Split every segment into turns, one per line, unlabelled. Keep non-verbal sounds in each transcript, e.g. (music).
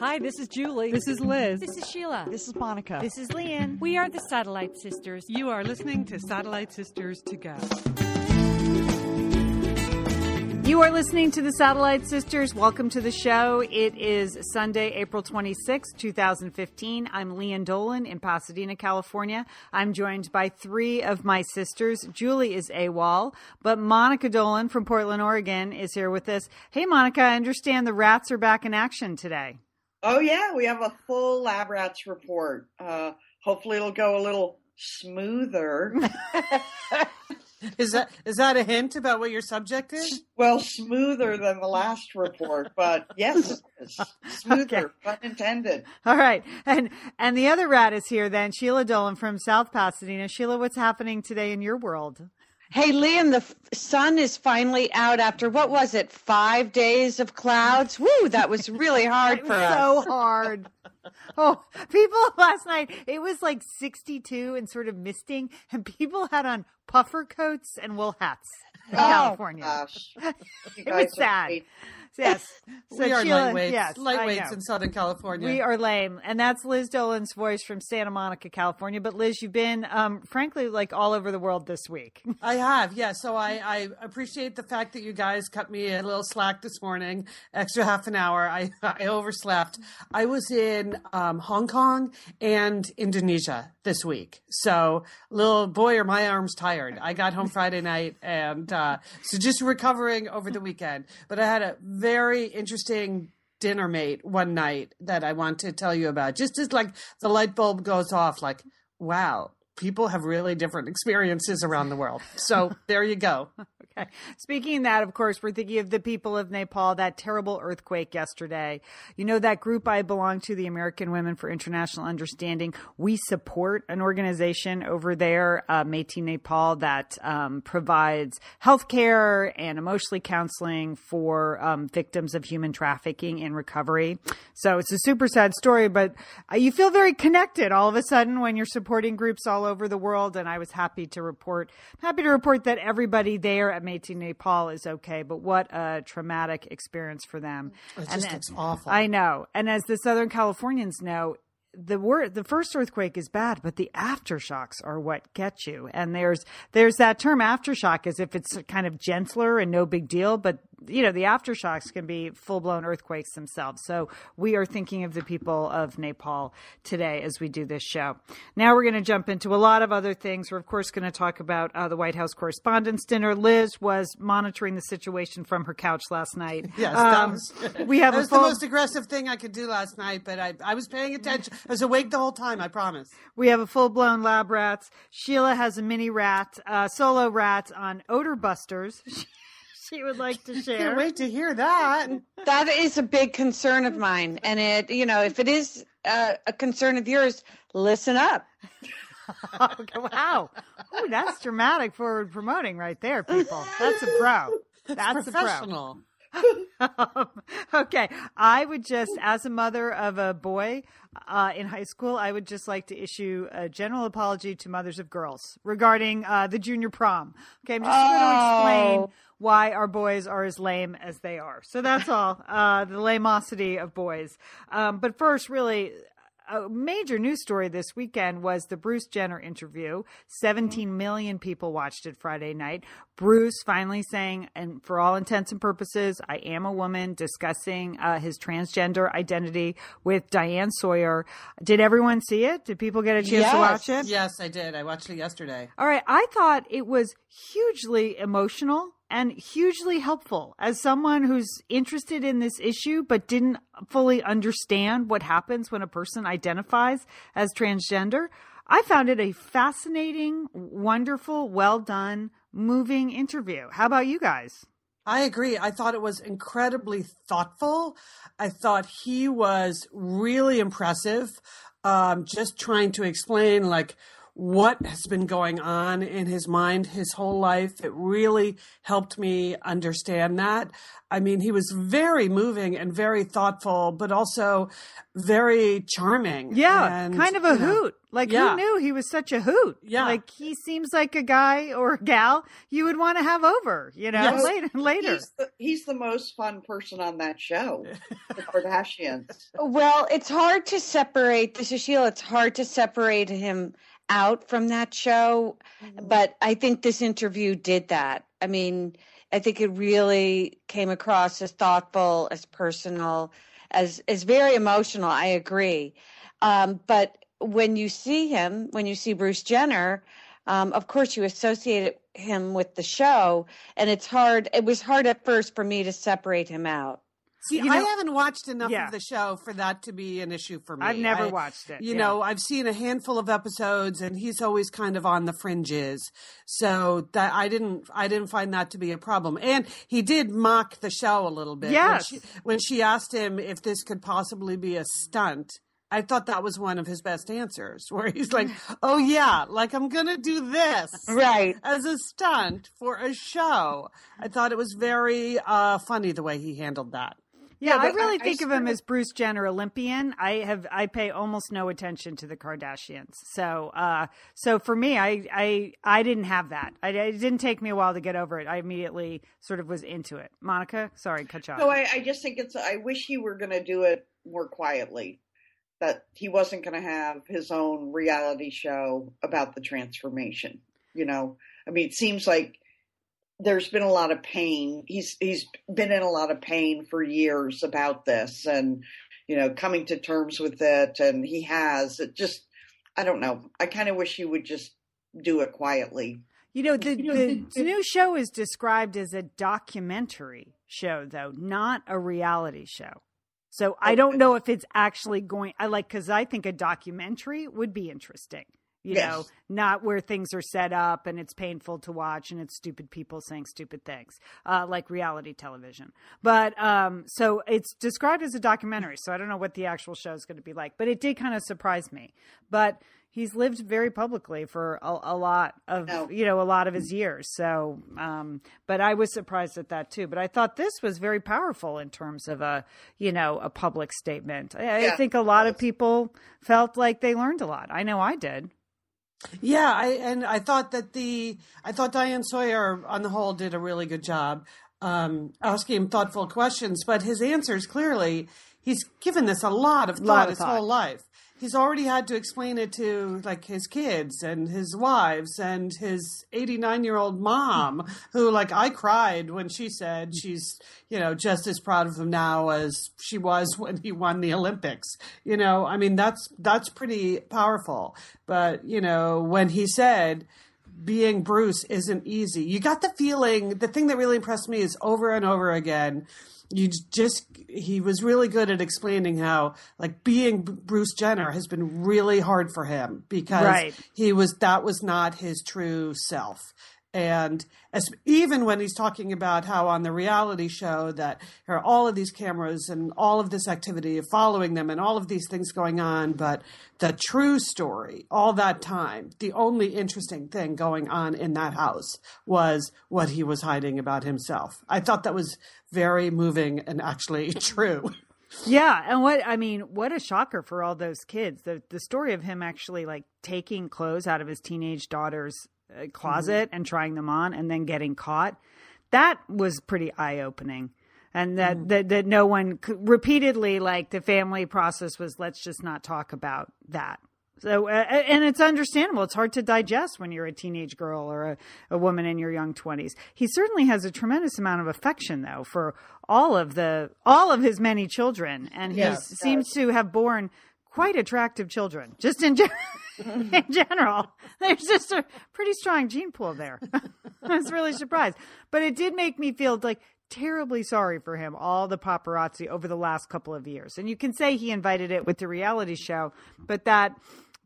Hi, this is Julie.
This is Liz.
This is Sheila.
This is Monica.
This is Lian.
We are the Satellite Sisters.
You are listening to Satellite Sisters to Go.
You are listening to the Satellite Sisters. Welcome to the show. It is Sunday, April 26, 2015. I'm Lian Dolan in Pasadena, California. I'm joined by three of my sisters. Julie is AWOL, but Monica Dolan from Portland, Oregon is here with us. Hey, Monica, I understand the rats are back in action today.
Oh yeah, we have a full lab rats report. Uh, hopefully, it'll go a little smoother. (laughs)
is that is that a hint about what your subject is?
Well, smoother than the last report, but yes, smoother, okay. pun intended.
All right, and and the other rat is here then, Sheila Dolan from South Pasadena. Sheila, what's happening today in your world?
Hey, Lian, the sun is finally out after what was it, five days of clouds? Woo, that was really (laughs) hard for us.
So hard. Oh, people (laughs) last night, it was like 62 and sort of misting, and people had on puffer coats and wool hats in oh, California.
Gosh. (laughs)
it was sad. Yes. (laughs)
So we are Sheila, lightweights. Yes, lightweights in Southern California.
We are lame. And that's Liz Dolan's voice from Santa Monica, California. But Liz, you've been, um, frankly, like all over the world this week. (laughs)
I have, yeah. So I, I appreciate the fact that you guys cut me a little slack this morning, extra half an hour. I, (laughs) I overslept. I was in um, Hong Kong and Indonesia this week. So, little boy, are my arms tired. I got home Friday night and uh, so just recovering over the weekend. But I had a very interesting dinner mate one night that I want to tell you about. Just as like the light bulb goes off, like, wow, people have really different experiences around the world. So there you go. (laughs)
Speaking that, of course, we're thinking of the people of Nepal, that terrible earthquake yesterday. You know, that group I belong to, the American Women for International Understanding, we support an organization over there, uh, Maiti Nepal, that um, provides health care and emotionally counseling for um, victims of human trafficking in recovery. So it's a super sad story, but uh, you feel very connected all of a sudden when you're supporting groups all over the world. And I was happy to report, happy to report that everybody there at Maiti Nepal is okay. But what a traumatic experience for them.
It and just awful.
I know. And as the Southern Californians know, the word the first earthquake is bad, but the aftershocks are what get you. And there's there's that term aftershock as if it's kind of gentler and no big deal, but you know, the aftershocks can be full blown earthquakes themselves. So we are thinking of the people of Nepal today as we do this show. Now we're going to jump into a lot of other things. We're, of course, going to talk about uh, the White House Correspondents' Dinner. Liz was monitoring the situation from her couch last night. (laughs)
Yes, um, was, we have that was full, the most aggressive thing I could do last night, but I, I was paying attention. I was awake the whole time, I promise.
We have a full blown lab rats. Sheila has a mini rat, uh, solo rat on Odor Busters. (laughs) she would like to (laughs) share.
Can't wait to hear that.
That is a big concern of mine, and it, you know, if it is uh, a concern of yours, listen up. (laughs)
okay, wow, Ooh, that's dramatic forward promoting right there, people. That's a pro. (laughs)
That's, that's professional.
Um, (laughs) okay, I would just, as a mother of a boy uh, in high school, I would just like to issue a general apology to mothers of girls regarding uh, the junior prom. Okay, I'm just oh. going to explain why our boys are as lame as they are. So that's all. Uh, the lamosity of boys. Um, but first, really, a major news story this weekend was the Bruce Jenner interview. 17 million people watched it Friday night. Bruce finally saying, and for all intents and purposes, I am a woman, discussing uh, his transgender identity with Diane Sawyer. Did everyone see it? Did people get a chance
yes.
to watch it?
Yes, I did. I watched it yesterday.
All right. I thought it was hugely emotional and hugely helpful as someone who's interested in this issue but didn't fully understand what happens when a person identifies as transgender. I found it a fascinating, wonderful, well done, moving interview. How about you guys?
I agree. I thought it was incredibly thoughtful. I thought he was really impressive. Um, just trying to explain, like, what has been going on in his mind his whole life. It really helped me understand that. I mean, he was very moving and very thoughtful, but also very charming.
Yeah,
and,
kind of a
you know,
hoot. Like
yeah.
who knew he was such a hoot?
Yeah.
like he seems like a guy or a gal you would want to have over. You know,
Yes.
later. Later.
He's the, he's the most fun person on that show, (laughs) the Kardashians.
Well, it's hard to separate. This is Sheila. It's hard to separate him out from that show, but I think this interview did that. I mean, I think it really came across as thoughtful, as personal, as as very emotional. I agree, um, but when you see him, when you see Bruce Jenner, um, of course you associate him with the show, and it's hard. It was hard at first for me to separate him out.
See,
You
I haven't watched enough
Yeah.
of the show for that to be an issue for me.
I've never
I-
watched it.
You
yeah.
know, I've seen a handful of episodes, and he's always kind of on the fringes. So that I didn't, I didn't find that to be a problem. And he did mock the show a little bit.
Yes.
When she, when she asked him if this could possibly be a stunt. I thought that was one of his best answers, (laughs) where he's like, (laughs) "Oh yeah, like I'm gonna do this
Right.
as a stunt for a show." I thought it was very uh, funny the way he handled that.
Yeah,
Yeah,
I really
I- I
think of him as Bruce Jenner Olympian. I have I pay almost no attention to the Kardashians. So uh so for me I I I didn't have that. I, it didn't take me a while to get over it. I immediately sort of was into it. Monica, sorry, cut you off.
No, I, I just think it's. I wish he were going to do it more quietly. That he wasn't going to have his own reality show about the transformation. You know, I mean, it seems like there's been a lot of pain. He's he's been in a lot of pain for years about this, and you know, coming to terms with it, and he has. It just, I don't know. I kind of wish he would just do it quietly.
You know, the, the,
the-
the new show is described as a documentary show, though, not a reality show. So I don't know if it's actually going. I like because I think a documentary would be interesting. You
Yes.
know, not where things are set up and it's painful to watch and it's stupid people saying stupid things, uh, like reality television. But um, so it's described as a documentary. So I don't know what the actual show is going to be like, but it did kind of surprise me. But he's lived very publicly for a, a lot of
No.
you know a lot of his years so um but i was surprised at that too but i thought this was very powerful in terms of a you know a public statement i, I think a lot of people felt like they learned a lot i know i did
Yeah, I and I thought that the I thought Diane Sawyer on the whole did a really good job um, asking him thoughtful questions, but his answers clearly he's given this a lot of thought
Lot of
his
thought.
whole life. He's already had to explain it to like his kids and his wives and his 89 year old mom, who like I cried when she said she's you know just as proud of him now as she was when he won the Olympics. You know, I mean that's that's pretty powerful. But you know when he said being Bruce isn't easy. You got the feeling, the thing that really impressed me is over and over again, you just, he was really good at explaining how, like, being Bruce Jenner has been really hard for him because
Right.
he was, that was not his true self. And as, even when he's talking about how on the reality show that there are all of these cameras and all of this activity of following them and all of these things going on, but the true story, all that time, the only interesting thing going on in that house was what he was hiding about himself. I thought that was very moving and actually (laughs) true.
Yeah, and what I mean, what a shocker for all those kids. The the story of him actually like taking clothes out of his teenage daughter's uh, closet and trying them on and then getting caught. That was pretty eye-opening. And that, that that no one c- repeatedly like the family process was let's just not talk about that. So, uh, and it's understandable. It's hard to digest when you're a teenage girl or a, a woman in your young 20s. He certainly has a tremendous amount of affection, though, for all of the all of his many children, and he seems to have born quite attractive children. Just in, gen- (laughs) in general, there's just a pretty strong gene pool there. (laughs) I was really surprised, but it did make me feel like terribly sorry for him all the paparazzi over the last couple of years and you can say he invited it with the reality show but that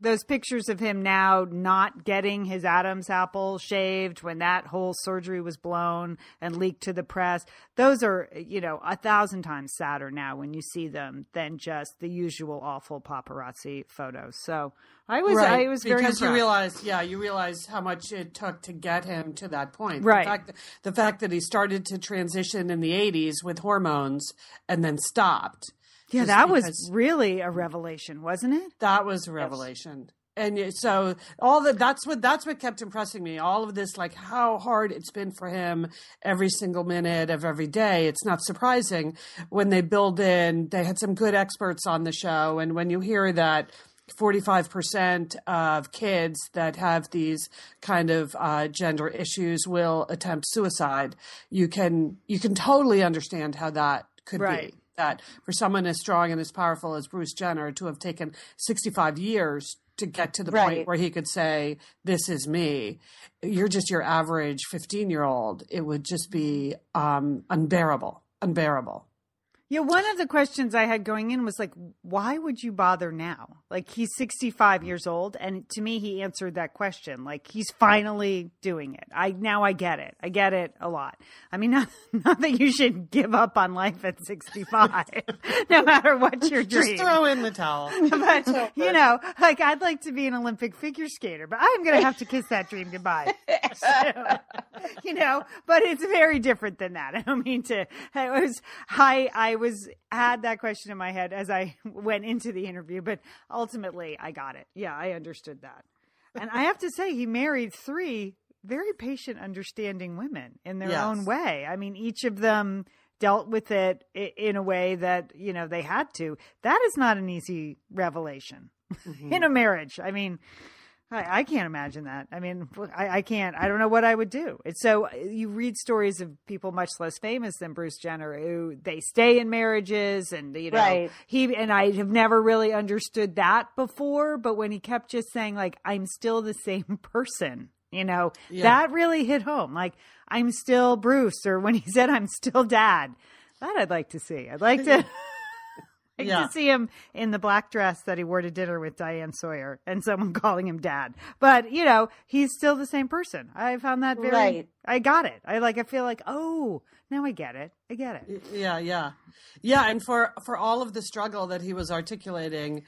those pictures of him now not getting his Adam's apple shaved when that whole surgery was blown and leaked to the press, those are, you know, a thousand times sadder now when you see them than just the usual awful paparazzi photos. So I was,
right.
I was very
because you realize, yeah, you realize how much it took to get him to that point.
Right.
The fact, the fact that he started to transition in the '80s with hormones and then stopped.
Yeah, that was really a revelation, wasn't it?
That was a revelation. And so all that that's what that's what kept impressing me. All of this like how hard it's been for him every single minute of every day. It's not surprising when they build in they had some good experts on the show and when you hear that 45% of kids that have these kind of uh, gender issues will attempt suicide you can you can totally understand how that could
Right.
be that for someone as strong and as powerful as Bruce Jenner to have taken 65 years to get to the
Right.
point where he could say, This is me, you're just your average 15 year old, it would just be um, unbearable. Unbearable.
Yeah, one of the questions I had going in was like, why would you bother now? Like, he's 65 mm-hmm. years old. And to me, he answered that question. Like, he's finally doing it. I Now I get it. I get it a lot. I mean, (laughs) not, not that you should give up on life at 65, (laughs) no matter what your dream.
Just throw in the towel. (laughs)
but, you know, like, I'd like to be an Olympic figure skater, but I'm going to have to kiss that dream goodbye. So, you know, but it's very different than that. I don't mean to. I was I I was had that question in my head as I (laughs) went into the interview, but ultimately I got it. Yeah, I understood that. And I have to say, he married three very patient, understanding women in their
Yes.
own way. I mean, each of them dealt with it in a way that you know they had to. That is not an easy revelation mm-hmm. (laughs) in a marriage. I mean, I, I can't imagine that. I mean, I, I can't. I don't know what I would do. It's so uh, you read stories of people much less famous than Bruce Jenner who they stay in marriages, and you know,
Right.
he and I have never really understood that before. But when he kept just saying like, "I'm still the same (laughs) person," you know,
Yeah.
that really hit home. Like, I'm still Bruce, or when he said, "I'm still Dad." That I'd like to see. I'd like to. (laughs) like
Yeah.
to see him in the black dress that he wore to dinner with Diane Sawyer and someone (laughs) calling him dad. But, you know, he's still the same person. I found that very
Right.
I got it. I like I feel like, "Oh, now I get it. I get it."
Yeah, yeah, yeah. And for for all of the struggle that he was articulating,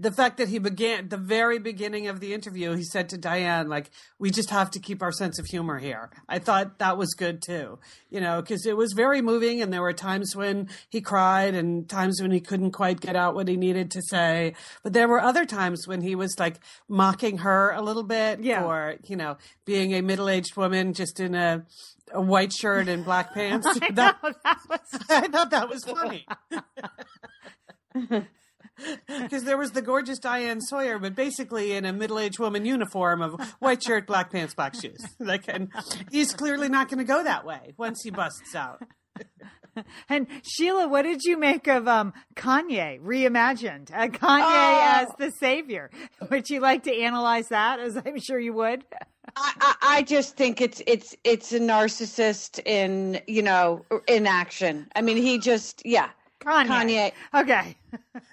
the fact that he began the very beginning of the interview, he said to Diane, like, "We just have to keep our sense of humor here." I thought that was good too, you know, because it was very moving, and there were times when he cried and times when he couldn't quite get out what he needed to say, but there were other times when he was like mocking her a little bit
Yeah.
for you know being a middle aged woman just in a a white shirt and black (laughs) pants. That-
Oh, that was (laughs)
I thought that was funny. (laughs) Because there was the gorgeous Diane Sawyer, but basically in a middle-aged woman uniform of white shirt, black pants, black shoes. (laughs) Like, and he's clearly not going to go that way once he busts out. (laughs)
And Sheila, what did you make of um, Kanye reimagined? Uh, Kanye
Oh.
as the savior. (laughs) Would you like to analyze that? As I'm sure you would.
I, I, I just think it's it's it's a narcissist in you know in action. I mean, he just yeah.
Kanye.
Kanye.
Okay.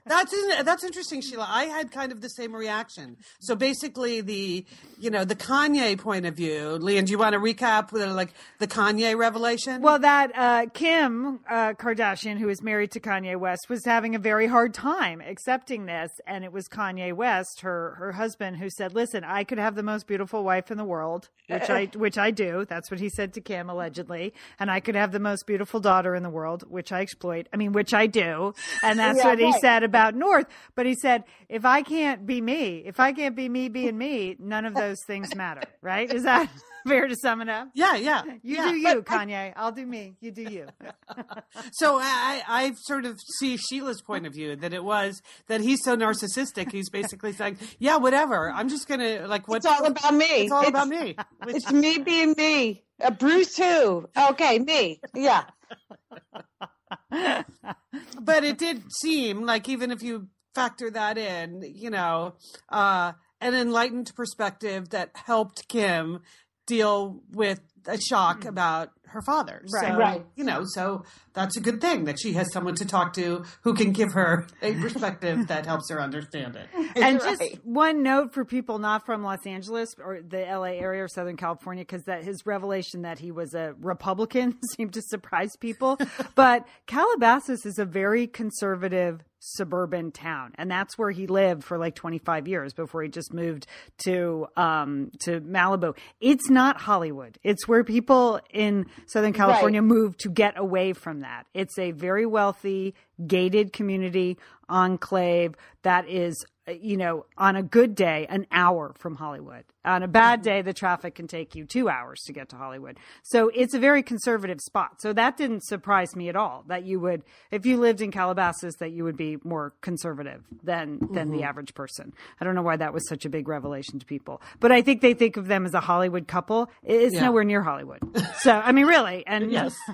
That's that's interesting, Sheila. I had kind of the same reaction. So basically, the you know the Kanye point of view. Lian, do you want to recap with like the Kanye revelation?
Well, that uh, Kim uh, Kardashian, who is married to Kanye West, was having a very hard time accepting this, and it was Kanye West, her her husband, who said, "Listen, I could have the most beautiful wife in the world, which I (laughs) which I do. That's what he said to Kim allegedly, and I could have the most beautiful daughter in the world, which I exploit. I mean, which I do, and that's
Yeah,
what he
right.
Said about North. But he said, if I can't be me, if I can't be me being me, none of those things matter. Right? Is that (laughs) fair to sum it up?
yeah, yeah,
You
yeah.
do you, Kanye. I'll do me. You do you. (laughs)
So I, I sort of see Sheila's point of view that it was that he's so narcissistic. He's basically saying, "Yeah, whatever. I'm just gonna like
what's all about me.
It's all about me." Which-
It's me being me. Uh, Bruce who? Okay, me. Yeah. (laughs) (laughs)
but it did seem like even if you factor that in, you know, uh, an enlightened perspective that helped Kim deal with a shock mm. about her father.
Right.
So,
Right.
you know, so that's a good thing that she has someone to talk to who can give her a perspective that helps her understand it. (laughs)
and
Right.
just one note for people not from Los Angeles or the LA area or Southern California, because that his revelation that he was a Republican (laughs) seemed to surprise people. (laughs) but Calabasas is a very conservative suburban town, and that's where he lived for like 25 years before he just moved to um, to Malibu. It's not Hollywood. It's where people in Southern California move to get away from that. It's a very wealthy, gated community enclave that is, Uh, you know, on a good day, an hour from Hollywood. On a bad mm-hmm. day, the traffic can take you two hours to get to Hollywood. So it's a very conservative spot. So that didn't surprise me at all that you would, if you lived in Calabasas, that you would be more conservative than, than the mm-hmm. average person. I don't know why that was such a big revelation to people, but I think they think of them as a Hollywood couple. It's
Yeah.
nowhere near Hollywood. So, I mean, really. And
Yes. (laughs)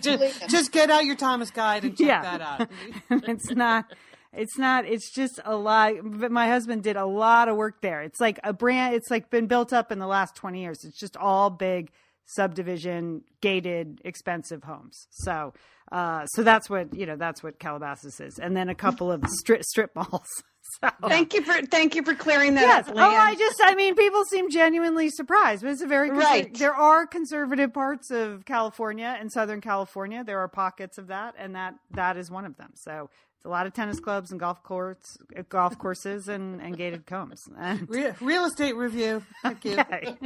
Just, just get out your Thomas Guide and check
Yeah.
that out. (laughs)
it's not it's not it's just a lot but my husband did a lot of work there it's like a brand it's like been built up in the last 20 years it's just all big subdivision gated expensive homes so uh so that's what you know that's what calabasas is and then a couple of strip strip malls (laughs) so
Thank you for thank you for clearing that
Yes.
up.
Oh, I just, I mean, people seem genuinely surprised, but it's a very,
Right.
there are conservative parts of California and Southern California. There are pockets of that, and that, that is one of them. So it's a lot of tennis clubs and golf courts, golf courses and, and gated combs. And,
Real, real estate review. Thank you.
okay.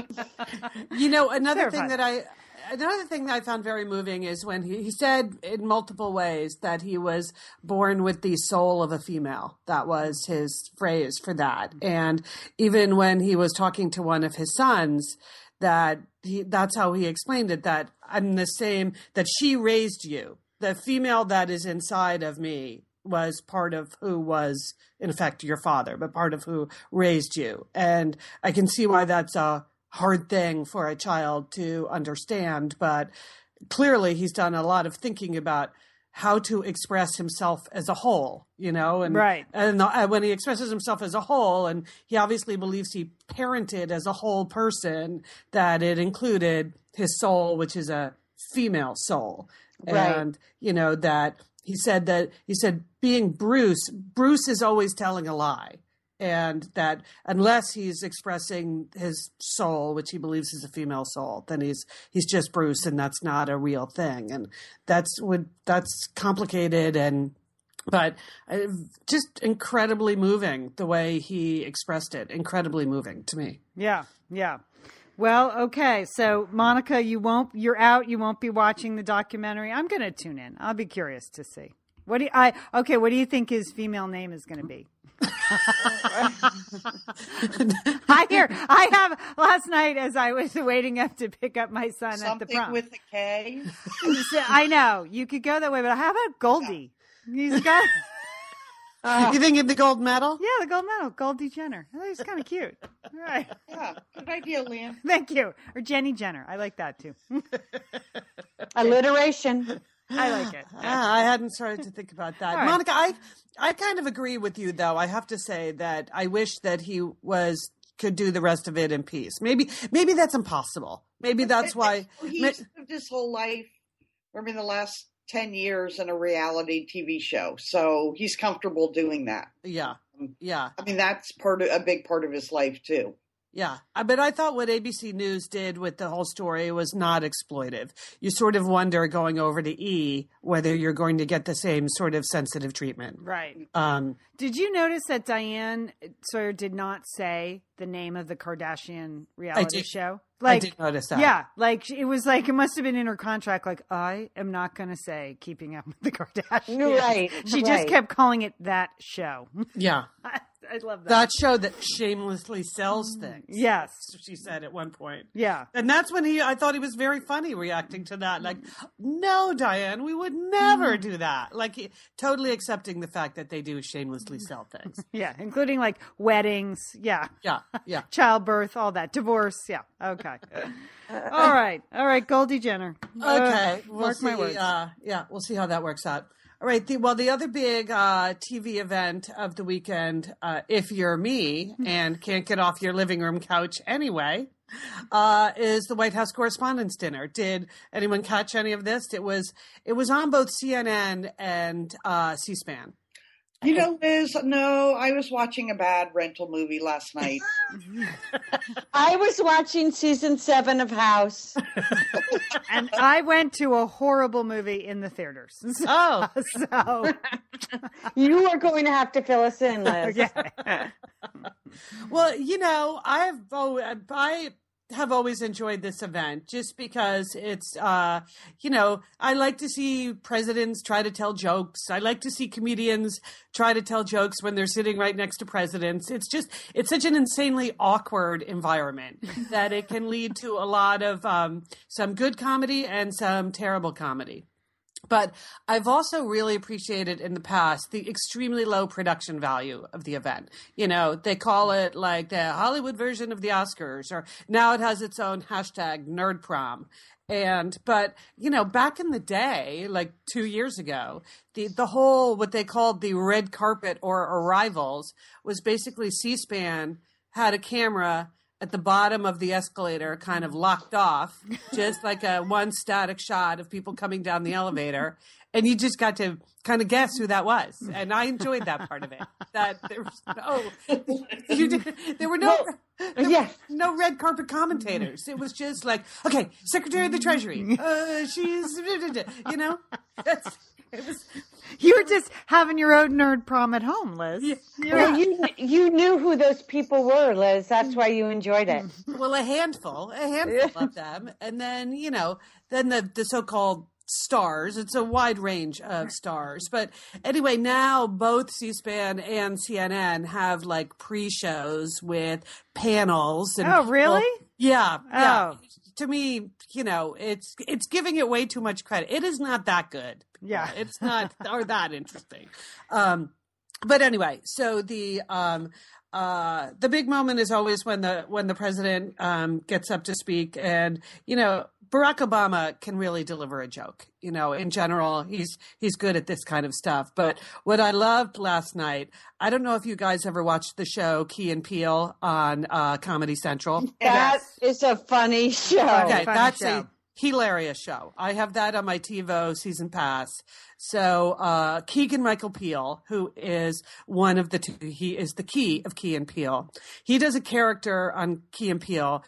You know, another thing that I another thing that I found very moving is when he, he said in multiple ways that he was born with the soul of a female. That was his phrase for that. Mm-hmm. And even when he was talking to one of his sons, that he that's how he explained it that I'm the same that she raised you. The female that is inside of me was part of who was in effect your father, but part of who raised you. And I can see why that's a hard thing for a child to understand, but clearly he's done a lot of thinking about how to express himself as a whole, you know, and
Right.
and the, uh, when he expresses himself as a whole, and he obviously believes he parented as a whole person, that it included his soul, which is a female soul,
Right.
and you know that he said that he said being Bruce, Bruce is always telling a lie and that unless he's expressing his soul which he believes is a female soul then he's he's just bruce and that's not a real thing and that's what that's complicated and but uh, just incredibly moving the way he expressed it incredibly moving to me
Yeah. Yeah. Well, okay. So, Monica, you won't, you're out. You won't be watching the documentary. I'm going to tune in. I'll be curious to see. What do you, I, okay. What do you think his female name is going to be? (laughs) I hear, I have last night as I was waiting up to pick up my son at the
something
prom.
with a K. (laughs)
I know you could go that way, but how about Goldie? He's got,
you think of the gold medal
yeah, the gold medal, Goldie Jenner. I think He's kind of cute. All right.
Yeah, good idea, Lian. (laughs)
Thank you. Or Jenny Jenner. I like that too. (laughs)
Alliteration.
I like it.
Ah, I hadn't started to think about that.
All right.
Monica, I I kind of agree with you though. I have to say that I wish that he was could do the rest of it in peace. Maybe maybe that's impossible. Maybe that's why
He's lived his whole life, I mean, the last 10 years in a reality TV show. So he's comfortable doing that.
yeah. Um, yeah.
I mean, that's part of, a big part of his life, too.
Yeah, but I thought what ABC News did with the whole story was not exploitive. You sort of wonder going over to E whether you're going to get the same sort of sensitive treatment.
Right.
Um,
Did you notice that Diane Sawyer did not say the name of the Kardashian reality
did.
show?
I did notice that.
Yeah, like it was like it must have been in her contract. Like I am not going to say Keeping Up with the Kardashians.
Right, (laughs)
She just kept calling it that show.
yeah. (laughs)
I, love that.
That show that shamelessly sells things.
yes.
she said at one point.
Yeah.
And that's when he, I thought he was very funny reacting to that. Like, no, Diane, we would never
Mm.
do that. Like, he, totally accepting the fact that they do shamelessly sell things. (laughs)
Yeah, including like weddings. Yeah.
Yeah, yeah. (laughs)
Childbirth, all that. Divorce. Yeah. Okay. (laughs) all right. All right. Goldie Jenner.
Okay,
Uh,
we'll
mark
see.
my words.
Uh, yeah, we'll see how that works out. All right. The, well, the other big uh, TV event of the weekend, uh, if you're me and can't get off your living room couch anyway, uh, is the White House Correspondents' Dinner. Did anyone catch any of this? It was it was on both CNN and uh, C-SPAN.
You know, Liz, no, I was watching a bad rental movie last night. (laughs)
I was watching season seven of House. (laughs)
and I went to a horrible movie in the theaters. (laughs)
Oh,
so
You are going to have to fill us in, Liz.
okay.
well, you know, I've oh, I have always enjoyed this event just because it's uh you know i like to see presidents try to tell jokes. I like to see comedians try to tell jokes when they're sitting right next to presidents. It's just it's such an insanely awkward environment that it can lead to a lot of um some good comedy and some terrible comedy but I've also really appreciated in the past the extremely low production value of the event. You know, they call it like the Hollywood version of the Oscars, or now it has its own hashtag nerd prom. And, but, you know, back in the day, like two years ago, the, the whole, what they called the red carpet or arrivals was basically C SPAN had a camera at the bottom of the escalator, kind of locked off, (laughs) just like a one static shot of people coming down the elevator. And you just got to kind of guess who that was. And I enjoyed that part of it. That there was no, you did, there were no, there
yeah.
were no red carpet commentators. It was just like, okay, Secretary of the Treasury, uh, she's, (laughs) you know, that's, it was, (laughs)
You were just having your own nerd prom at home, Liz.
Well, you you knew who those people were, Liz. That's why you enjoyed it. (laughs)
well, a handful, a handful of them, and then you know, then the the so-called stars. It's a wide range of stars, but anyway, now both C-SPAN and CNN have like pre-shows with panels. And
Oh, really?
well, yeah, yeah.
Oh.
To me, you know, it's it's giving it way too much credit. It is not that good.
Yeah.
it's not (laughs) or that interesting. Um, but anyway, so the um, uh, the big moment is always when the when the president um, gets up to speak, and you know Barack Obama can really deliver a joke. You know, in general, he's he's good at this kind of stuff. But what I loved last night, I don't know if you guys ever watched the show Key and Peele on uh, Comedy Central.
That is a funny show.
Okay,
funny
that's
show.
a hilarious show. I have that on my TiVo season pass. So uh, Keegan Michael Peel, who is one of the two, he is the key of Key and Peele. He does a character on Key and Peele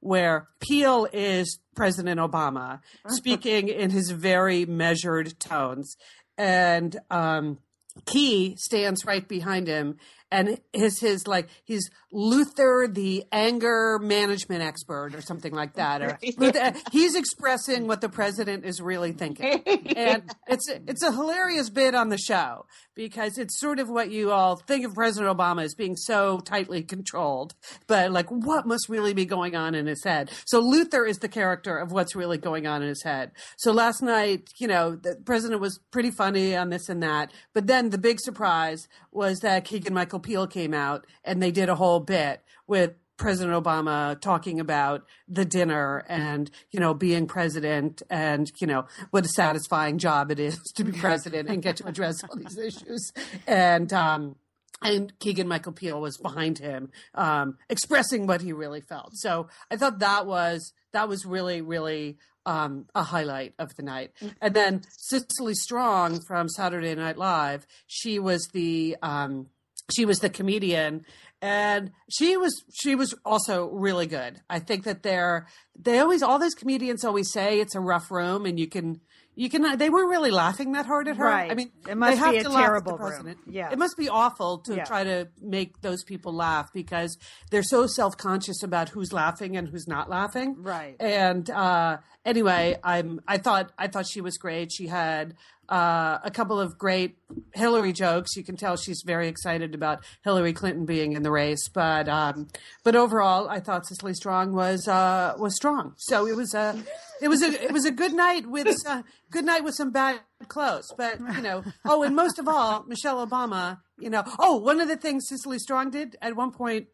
where Peele is President Obama (laughs) speaking in his very measured tones, and um, Key stands right behind him and is his like he's Luther the anger management expert or something like that or Luther- uh, he's expressing what the president is really thinking. And (laughs) it's it's a hilarious bit on the show because it's sort of what you all think of President Obama as being so tightly controlled but like what must really be going on in his head? So Luther is the character of what's really going on in his head. So last night you know the president was pretty funny on this and that but then the big surprise was that Keegan Michael Peel came out and they did a whole bit with President Obama talking about the dinner and, you know, being president and, you know, what a satisfying job it is to be president and get to address all these (laughs) issues. And, um, and Keegan Michael Peel was behind him, um, expressing what he really felt. So I thought that was, that was really, really, um, a highlight of the night. And then Cecily Strong from Saturday Night Live, she was the, um, she was the comedian and she was she was also really good i think that they're they always all those comedians always say it's a rough room and you can you can they weren't really laughing that hard at her
Right.
i mean
It must
they have
be a
to laugh at the
terrible room. Yeah.
it must be awful to
Yeah.
try to make those people laugh because they're so self-conscious about who's laughing and who's not laughing
Right.
and uh anyway i'm i thought i thought she was great she had uh, a couple of great Hillary jokes. You can tell she's very excited about Hillary Clinton being in the race, but um, but overall, I thought Cecily Strong was uh, was strong. So it was a it was a it was a good night with uh, good night with some bad clothes. But you know, oh, and most of all, Michelle Obama. You know, oh, one of the things Cecily Strong did at one point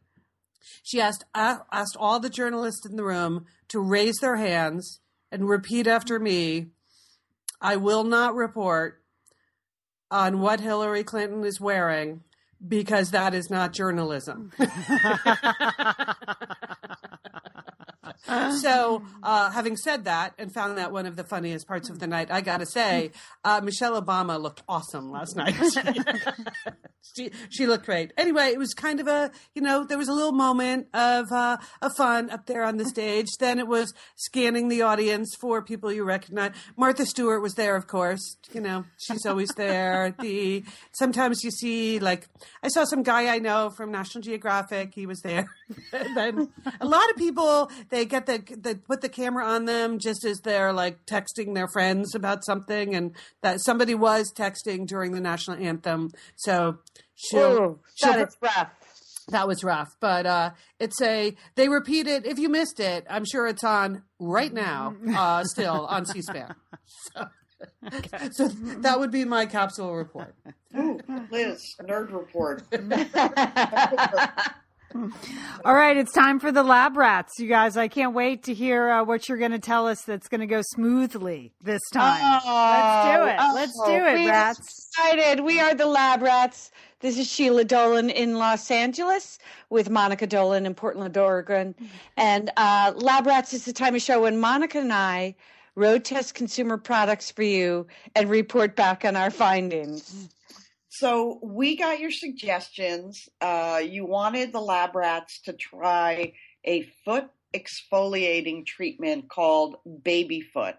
she asked uh, asked all the journalists in the room to raise their hands and repeat after me I will not report on what Hillary Clinton is wearing because that is not journalism. (laughs) (laughs) so, uh, having said that, and found that one of the funniest parts of the night, I got to say, uh, Michelle Obama looked awesome last night. (laughs) she she looked great. Anyway, it was kind of a you know there was a little moment of uh, of fun up there on the stage. Then it was scanning the audience for people you recognize. Martha Stewart was there, of course. You know she's always there. the sometimes you see like I saw some guy I know from National Geographic. He was there. (laughs) then a lot of people they get the, the put the camera on them just as they're like texting their friends about something, and that somebody was texting during the national anthem. So she'll,
Ooh,
she'll
that is rough.
that was rough, but uh, it's a they repeat it. If you missed it, I'm sure it's on right now, (laughs) uh, still on C-SPAN. So, so that would be my capsule report.
Ooh, Liz, nerd report. (laughs)
All right, it's time for the lab rats, you guys. I can't wait to hear uh, what you're going to tell us that's going to go smoothly this time. Let's do it. Let's do it,
we
rats.
Excited. We are the Lab Rats. This is Sheila Dolan in Los Angeles with Monica Dolan in Portland, Oregon. And uh, Lab Rats is the time of show when Monica and I road test consumer products for you and report back on our findings.
So we got your suggestions. Uh, you wanted the lab rats to try a foot exfoliating treatment called Baby Foot.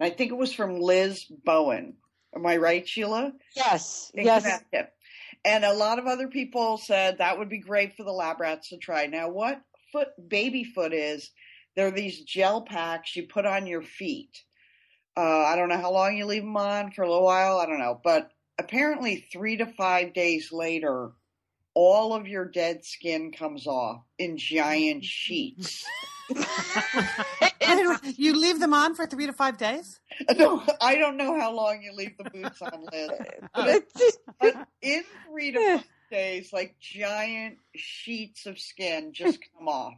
And I think it was from Liz Bowen. Am I right, Sheila?
Yes, yes.
And a lot of other people said that would be great for the lab rats to try. Now, what foot baby foot is, they're these gel packs you put on your feet. Uh, I don't know how long you leave them on for a little while. I don't know, but apparently three to five days later, all of your dead skin comes off in giant (laughs) sheets.
you leave them on for three to five days. (laughs)
no, I don't know how long you leave the boots on, Liz. But, it- (laughs) but in three to eh. five days, like giant sheets of skin just come off.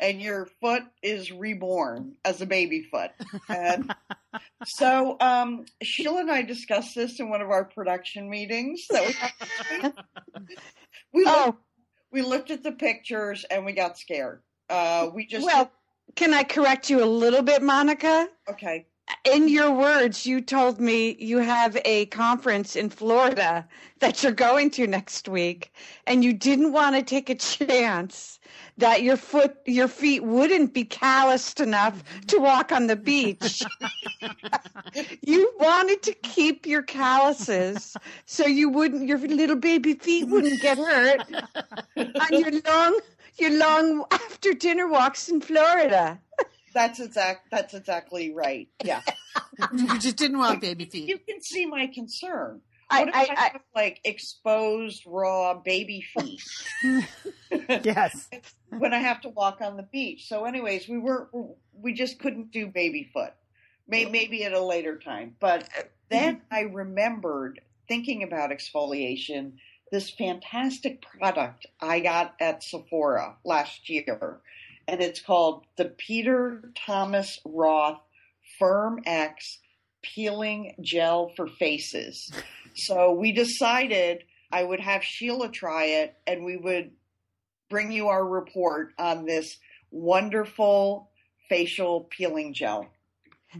And your foot is reborn as a baby foot. And (laughs) so um, Sheila and I discussed this in one of our production meetings that we had this week. (laughs) Looked,
oh,
we looked at the pictures and we got scared. Uh, we just
well, can I correct you a little bit, Monica?
okay.
in your words, you told me you have a conference in Florida that you're going to next week, and you didn't want to take a (laughs) chance that your foot, your feet wouldn't be calloused enough to walk on the beach. (laughs) you wanted to keep your calluses so you wouldn't, your little baby feet wouldn't get hurt (laughs) on your long, your long after dinner walks in Florida.
That's exact. That's exactly right. Yeah. (laughs)
You just didn't want baby feet.
you can see my concern.
I- I-
I, have like exposed raw baby feet (laughs)
Yes.
when I have to walk on the beach? So, anyways, we were we just couldn't do baby foot. May, maybe at a later time. But uh, then mm-hmm. I remembered thinking about exfoliation. This fantastic product I got at Sephora last year, and it's called the Peter Thomas Roth Firm X Peeling Gel for Faces. So we decided I would have Sheila try it and we would bring you our report on this wonderful facial peeling gel.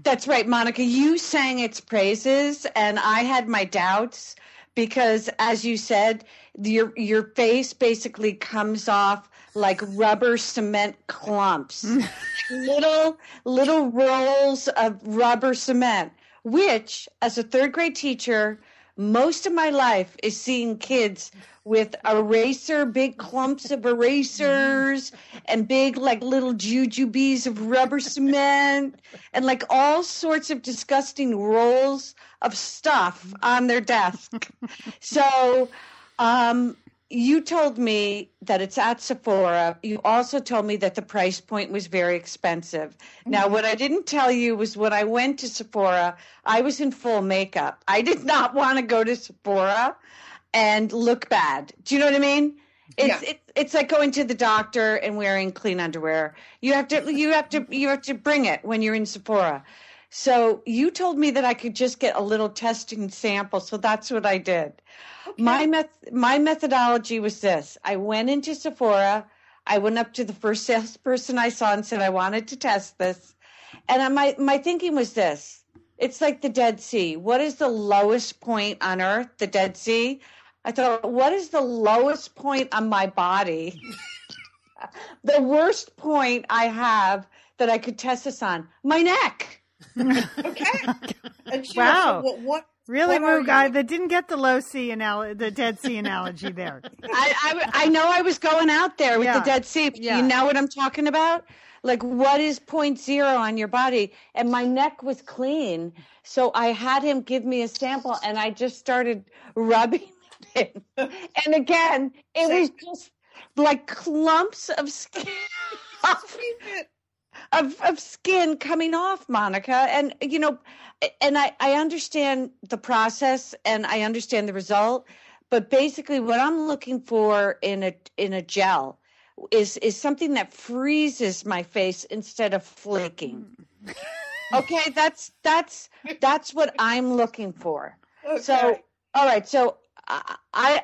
That's right, Monica. You sang its praises, and I had my doubts because, as you said, your your face basically comes off like rubber cement clumps, mm. (laughs) little little rolls of rubber cement. Which, as a third grade teacher, most of my life is seeing kids with eraser, big clumps of erasers, and big like little jujubes of rubber cement, and like all sorts of disgusting rolls of stuff on their desk. so, um, you told me that it's at Sephora. You also told me that the price point was very expensive. Now, mm-hmm. what I didn't tell you was when I went to Sephora, I was in full makeup. I did not (laughs) want to go to Sephora and look bad. Do you know what I mean? It's
Yeah.
it's it's like going to the doctor and wearing clean underwear. You have to you have to you have to bring it when you're in Sephora. So you told me that I could just get a little testing sample, so that's what I did. My meth- my methodology was this: I went into Sephora, I went up to the first salesperson I saw and said I wanted to test this. And I, my my thinking was this: it's like the Dead Sea. What is the lowest point on Earth? The Dead Sea. I thought, what is the lowest point on my body? (laughs) the worst point I have that I could test this on my neck.
Okay. And she
Wow.
also, what, what
Really,
what are
Moog, I
you-
that didn't get the low sea analogy, the Dead Sea analogy there. (laughs)
I, I I know I was going out there with
Yeah.
the Dead Sea.
Yeah.
You know what I'm talking about? Like what is point zero on your body? And my neck was clean, so I had him give me a sample, and I just started rubbing (laughs) it. And again, it was just like clumps of skin. (laughs) Of of skin coming off monica. And you know and i i understand the process and i understand the result but basically what i'm looking for in a in a gel is is something that freezes my face instead of flaking. Mm-hmm. Okay? That's that's that's what i'm looking for.
Okay.
so all right. So I, I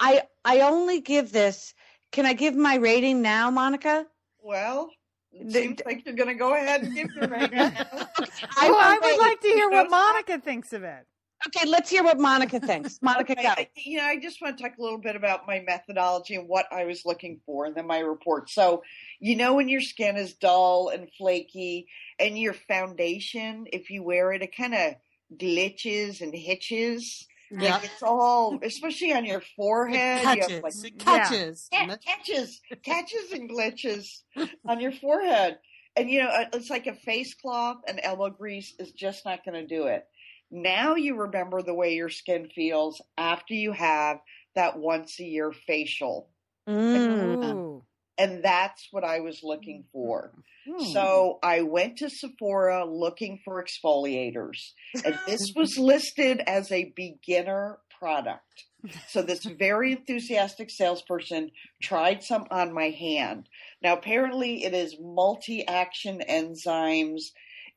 i i only give this can i give my rating now monica?
Well, it
The-
seems like you're going to go ahead and give your rating. now. (laughs) (laughs)
oh, I would like to hear what
because-
Monica thinks of it.
Okay, let's hear what Monica thinks. Monica,
Okay,
go.
I, you know, I just want to talk a little bit about my methodology and what I was looking for, and then my report. So, you know, when your skin is dull and flaky, and your foundation, if you wear it, it kind of glitches and hitches.
Yeah.
Like it's all, especially on your forehead.
It
you
catches.
like,
it
Yeah.
catches.
ca- catches, (laughs) catches and glitches on your forehead. And you know, uh, it's like a face cloth and elbow grease is just not going to do it. Now you remember the way your skin feels after you have that once a year facial.
Mm.
And that's what I was looking for.
Hmm.
So I went to Sephora looking for exfoliators, and (laughs) this was listed as a beginner product. So this very enthusiastic salesperson tried some on my hand. Now apparently it is multi-action enzymes,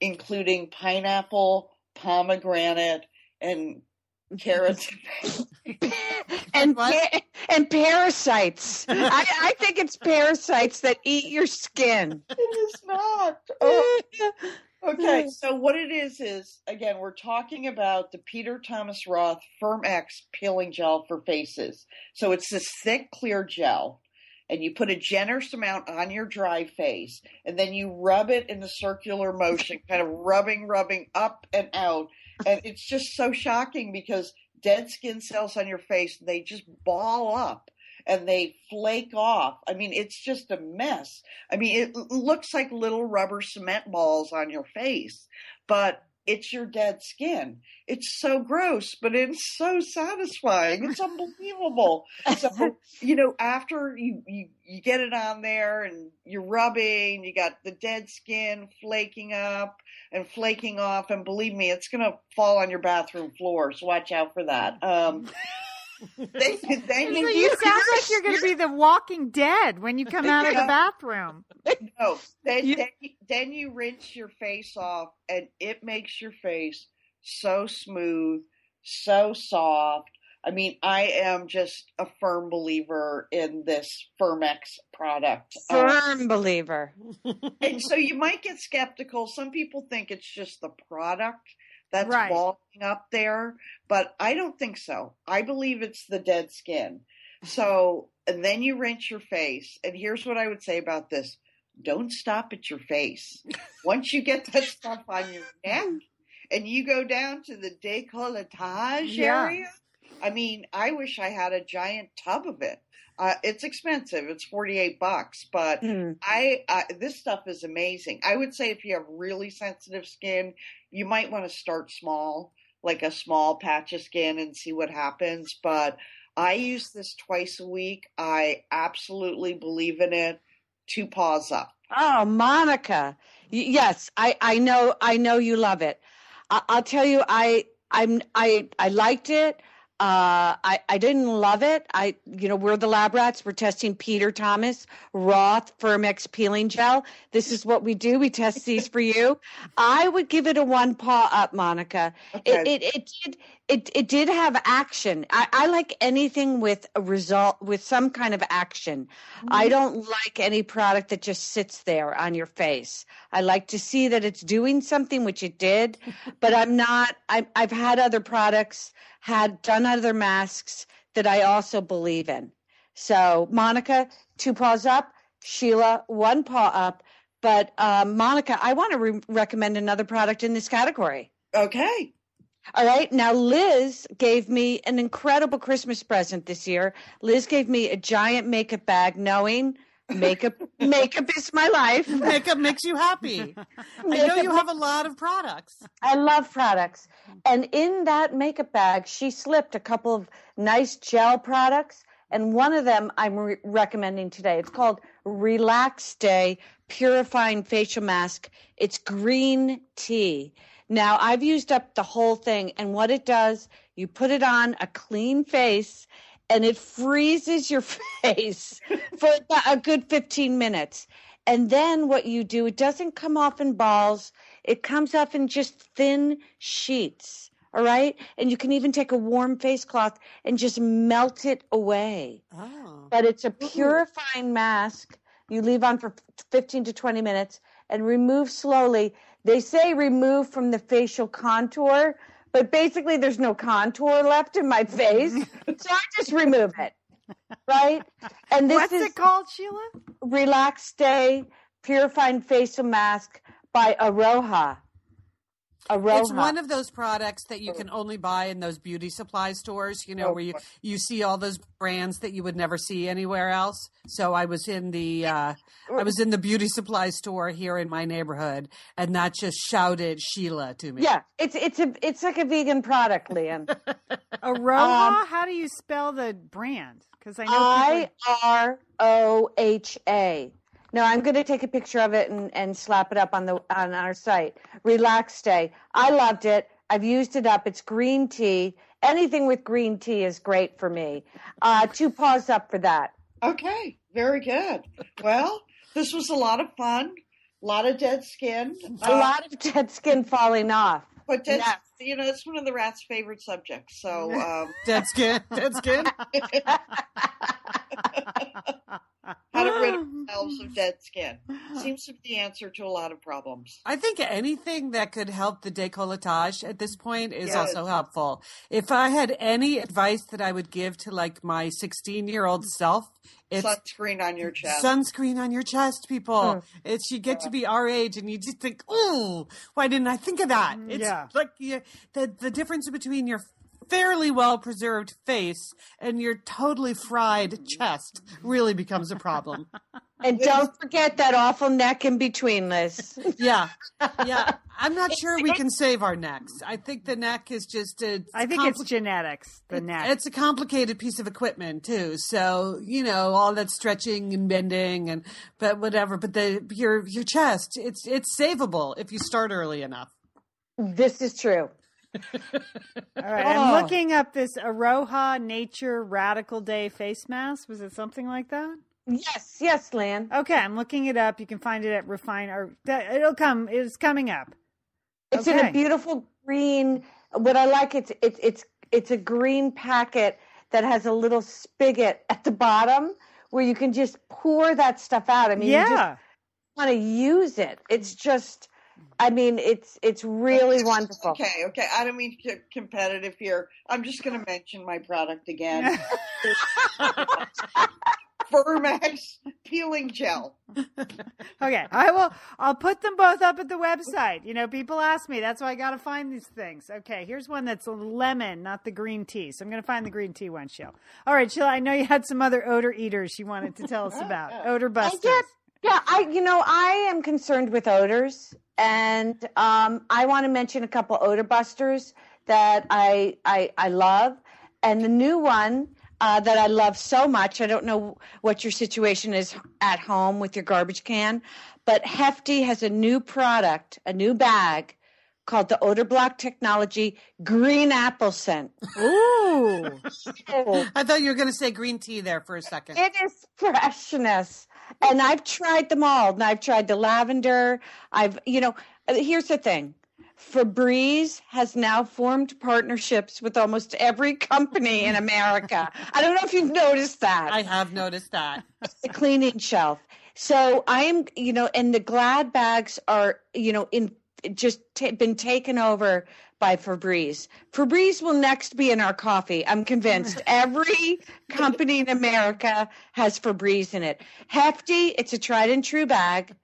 including pineapple, pomegranate, and (laughs) carrots. (laughs)
and pa- and parasites. I, I think it's parasites that eat your skin.
it is not. (laughs) Oh, Okay, hmm. so what it is is again, we're talking about the Peter Thomas Roth Firm X peeling gel for faces. So it's this thick, clear gel, and you put a generous amount on your dry face, and then you rub it in the circular motion, kind of rubbing, rubbing up and out. And it's just so shocking because dead skin cells on your face, they just ball up and they flake off. I mean, it's just a mess. I mean, it looks like little rubber cement balls on your face, but it's your dead skin. It's so gross, but it's so satisfying. It's unbelievable. So, (laughs) you know, after you, you, you get it on there and you're rubbing, you got the dead skin flaking up and flaking off. And believe me, it's going to fall on your bathroom floor. So watch out for that. Um, then, then
So
you,
you sound like you're going to be the Walking Dead when you come out of the bathroom. (laughs)
No, then,
You-
then, you- then you rinse your face off, and it makes your face so smooth, so soft. I mean, I am just a firm believer in this Firmex product. Uh,
Firm believer.
and so you might get skeptical. Some people think it's just the product that's
Right.
balling up there, but I don't think so. I believe it's the dead skin. So, and then you rinse your face. And here's what I would say about this don't stop at your face. (laughs) Once you get that stuff on your neck and you go down to the décolletage
Yeah.
area, I mean, I wish I had a giant tub of it. Uh, it's expensive. It's 48 bucks, but
Mm.
I, I this stuff is amazing. I would say if you have really sensitive skin, you might want to start small, like a small patch of skin and see what happens, but I use this twice a week. I absolutely believe in it. Two paws up.
Oh, Monica. Yes, I, I know I know you love it. I, I'll tell you, I I'm I I liked it. Uh, I, I didn't love it. I, you know, we're the lab rats. We're testing Peter Thomas Roth Firmex peeling gel. This is what we do. We test these for you. (laughs) I would give it a one paw up, Monica.
Okay.
It, it, it did, it, it did have action. I, I like anything with a result, with some kind of action. I don't like any product that just sits there on your face. I like to see that it's doing something, which it did, (laughs) but I'm not, I, I've had other products, had done other masks that I also believe in. So, Monica, two paws up, Sheila, one paw up. But, um, Monica, I want to re- recommend another product in this category.
Okay.
All right. Now, Liz gave me an incredible Christmas present this year. Liz gave me a giant makeup bag, knowing makeup (laughs) makeup is my life.
Makeup makes you happy. I know you have a lot of products.
I love products. And in that makeup bag, she slipped a couple of nice gel products. And one of them I'm re- recommending today. It's called Relax Day Purifying Facial Mask. It's green tea. Now, I've used up the whole thing. And what it does, you put it on a clean face and it freezes your (laughs) face for a good 15 minutes. And then what you do, it doesn't come off in balls, it comes off in just thin sheets. All right. And you can even take a warm face cloth and just melt it away.
Oh.
But it's a purifying mask you leave on for 15 to 20 minutes and remove slowly. They say remove from the facial contour, but basically there's no contour left in my face. (laughs) so I just remove it. Right? And this
What's
is
it called, Sheila?
Relax Day Purifying Facial Mask by Aroha. Aroha.
It's one of those products that you can only buy in those beauty supply stores, you know, where you, you see all those brands that you would never see anywhere else. So I was in the uh, I was in the beauty supply store here in my neighborhood, and that just shouted Sheila to me.
yeah, it's it's a it's like a vegan product, Lian. (laughs)
Aroha? How do you spell the brand? Because I know
I
people-
R O H A. No, I'm going to take a picture of it and, and slap it up on the on our site. Relax Day. I loved it. I've used it up. It's green tea. Anything with green tea is great for me. Uh, two paws up for that.
Okay. Very good. Well, this was a lot of fun. A lot of dead skin.
A lot of dead skin falling off.
But dead,
Yes.
you know, it's one of the rat's favorite subjects. So (laughs) um,
Dead skin, dead skin. (laughs) (laughs)
how to rid oh, ourselves of dead skin seems to be the answer to a lot of problems.
I think anything that could help the décolletage at this point is
Yes.
also helpful. If I had any advice that I would give to like my 16 year old self, it's
Sunscreen on your chest.
sunscreen on your chest, people. It's you get to be our age and you just think, oh, why didn't I think of that? Mm, it's
Yeah.
like you, the the difference between your fairly well preserved face and your totally fried chest really becomes a problem.
And don't forget that awful neck in between, Liz. (laughs)
Yeah, yeah. I'm not sure we can save our necks. I think the neck is just uh, a.
I think
compli-
it's genetics. The neck.
It's a complicated piece of equipment too. So you know all that stretching and bending and but whatever. But the your your chest, it's it's savable if you start early enough.
This is true.
All right,
Oh.
I'm looking up this Aroha Nature Radical Day face mask. Was it something like that?
Yes, yes, Lian.
Okay, I'm looking it up. You can find it at Refine or it'll come. It's coming up.
It's in a beautiful green. What I like it's it's it's it's a green packet that has a little spigot at the bottom where you can just pour that stuff out. I mean, you just
yeah.
want to use it. It's just, I mean, it's it's really wonderful.
Okay, okay. I don't mean to competitive here. I'm just going to mention my product again. (laughs) Firmex peeling gel. (laughs)
Okay, I will. I'll put them both up at the website. You know, people ask me. That's why I got to find these things. Okay, here's one that's lemon, not the green tea. So I'm going to find the green tea one, Sheila. All right, Sheila. I know you had some other odor eaters you wanted to tell us about. (laughs) Odor busters.
Yeah, yeah. I, you know, I am concerned with odors, and um, I want to mention a couple odor busters that I I, I love, and the new one. Uh, that I love so much. I don't know what your situation is at home with your garbage can, but Hefty has a new product, a new bag called the Odor Block Technology Green Apple Scent.
Ooh.
Oh,
I thought you were going to say green tea there for a second.
it is freshness. And I've tried them all. And I've tried the lavender. I've, you know, here's the thing. Febreze has now formed partnerships with almost every company in America. I don't know if you've noticed that.
I have noticed that.
the cleaning shelf. So I am, you know, and the Glad bags are, you know, in just t- been taken over by Febreze. Febreze will next be in our coffee. I'm convinced. (laughs) Every company in America has Febreze in it. Hefty. It's a tried and true bag.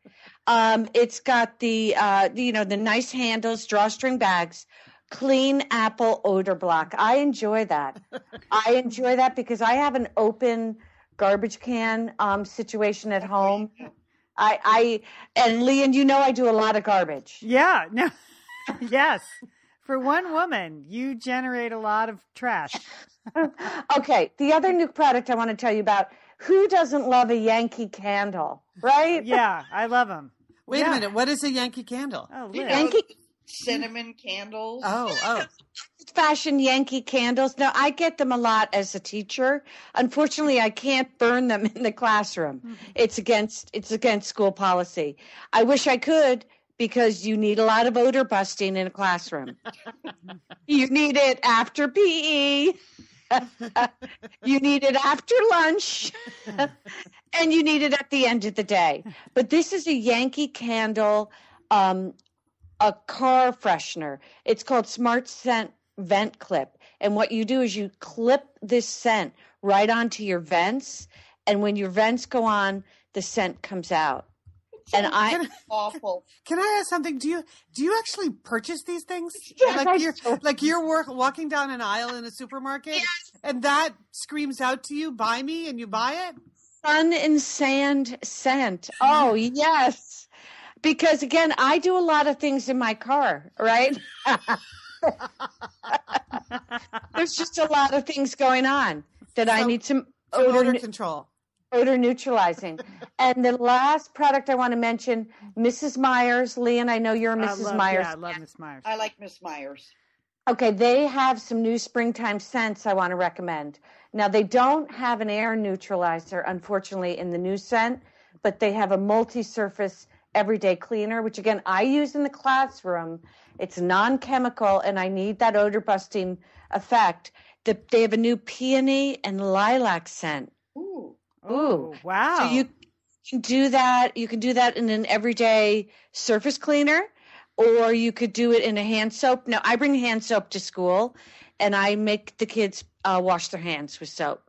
Um, it's got the, uh, you know, the nice handles, drawstring bags. Clean apple odor block. I enjoy that. (laughs) I enjoy that because I have an open garbage can um, situation at home. I, I and Lian, you know I do a lot of garbage.
Yeah. (laughs) No. yes. For one woman, you generate a lot of trash. (laughs)
Okay, the other new product I want to tell you about. Who doesn't love a Yankee candle, right?
Yeah, I love them.
Wait
Yeah.
a minute. What is a Yankee candle?
Oh,
You
Liz.
Yankee-
cinnamon candles.
Oh, oh. (laughs)
Fashion Yankee candles. Now I get them a lot as a teacher. Unfortunately, I can't burn them (laughs) in the classroom. It's against it's against school policy. I wish I could because you need a lot of odor busting in a classroom. (laughs) you need it after PE. (laughs) you need it after lunch. and you need it at the end of the day. But this is a Yankee candle um, a car freshener. It's called Smart Scent Vent Clip. And what you do is you clip this scent right onto your vents. And when your vents go on, the scent comes out. And I,
awful.
Can I ask something? Do you do you actually purchase these things? (laughs)
Yes, I
like you're
do.
like you're work, walking down an aisle in a supermarket, and that screams out to you, "Buy me!" and you buy it.
sun and sand scent. (laughs) Oh, yes. Because again, I do a lot of things in my car, right? (laughs) There's just a lot of things going on that I need some
Some
odor,
odor control.
odor neutralizing. and the last product I want to mention, Mrs. Meyers. Lian, I know you're a
I
Mrs.
love-
Meyers.
Yeah, I love Miss Meyers.
I like Miss Meyers.
Okay, they have some new springtime scents I want to recommend. Now, they don't have an air neutralizer, unfortunately, in the new scent, but they have a multi surface everyday cleaner, which again, I use in the classroom. It's non chemical, and I need that odor busting effect. The, they have a new peony and lilac scent.
Ooh.
Oh, wow.
So you can do that. You can do that in an everyday surface cleaner, or you could do it in a hand soap. Now, I bring hand soap to school, and I make the kids uh, wash their hands with soap.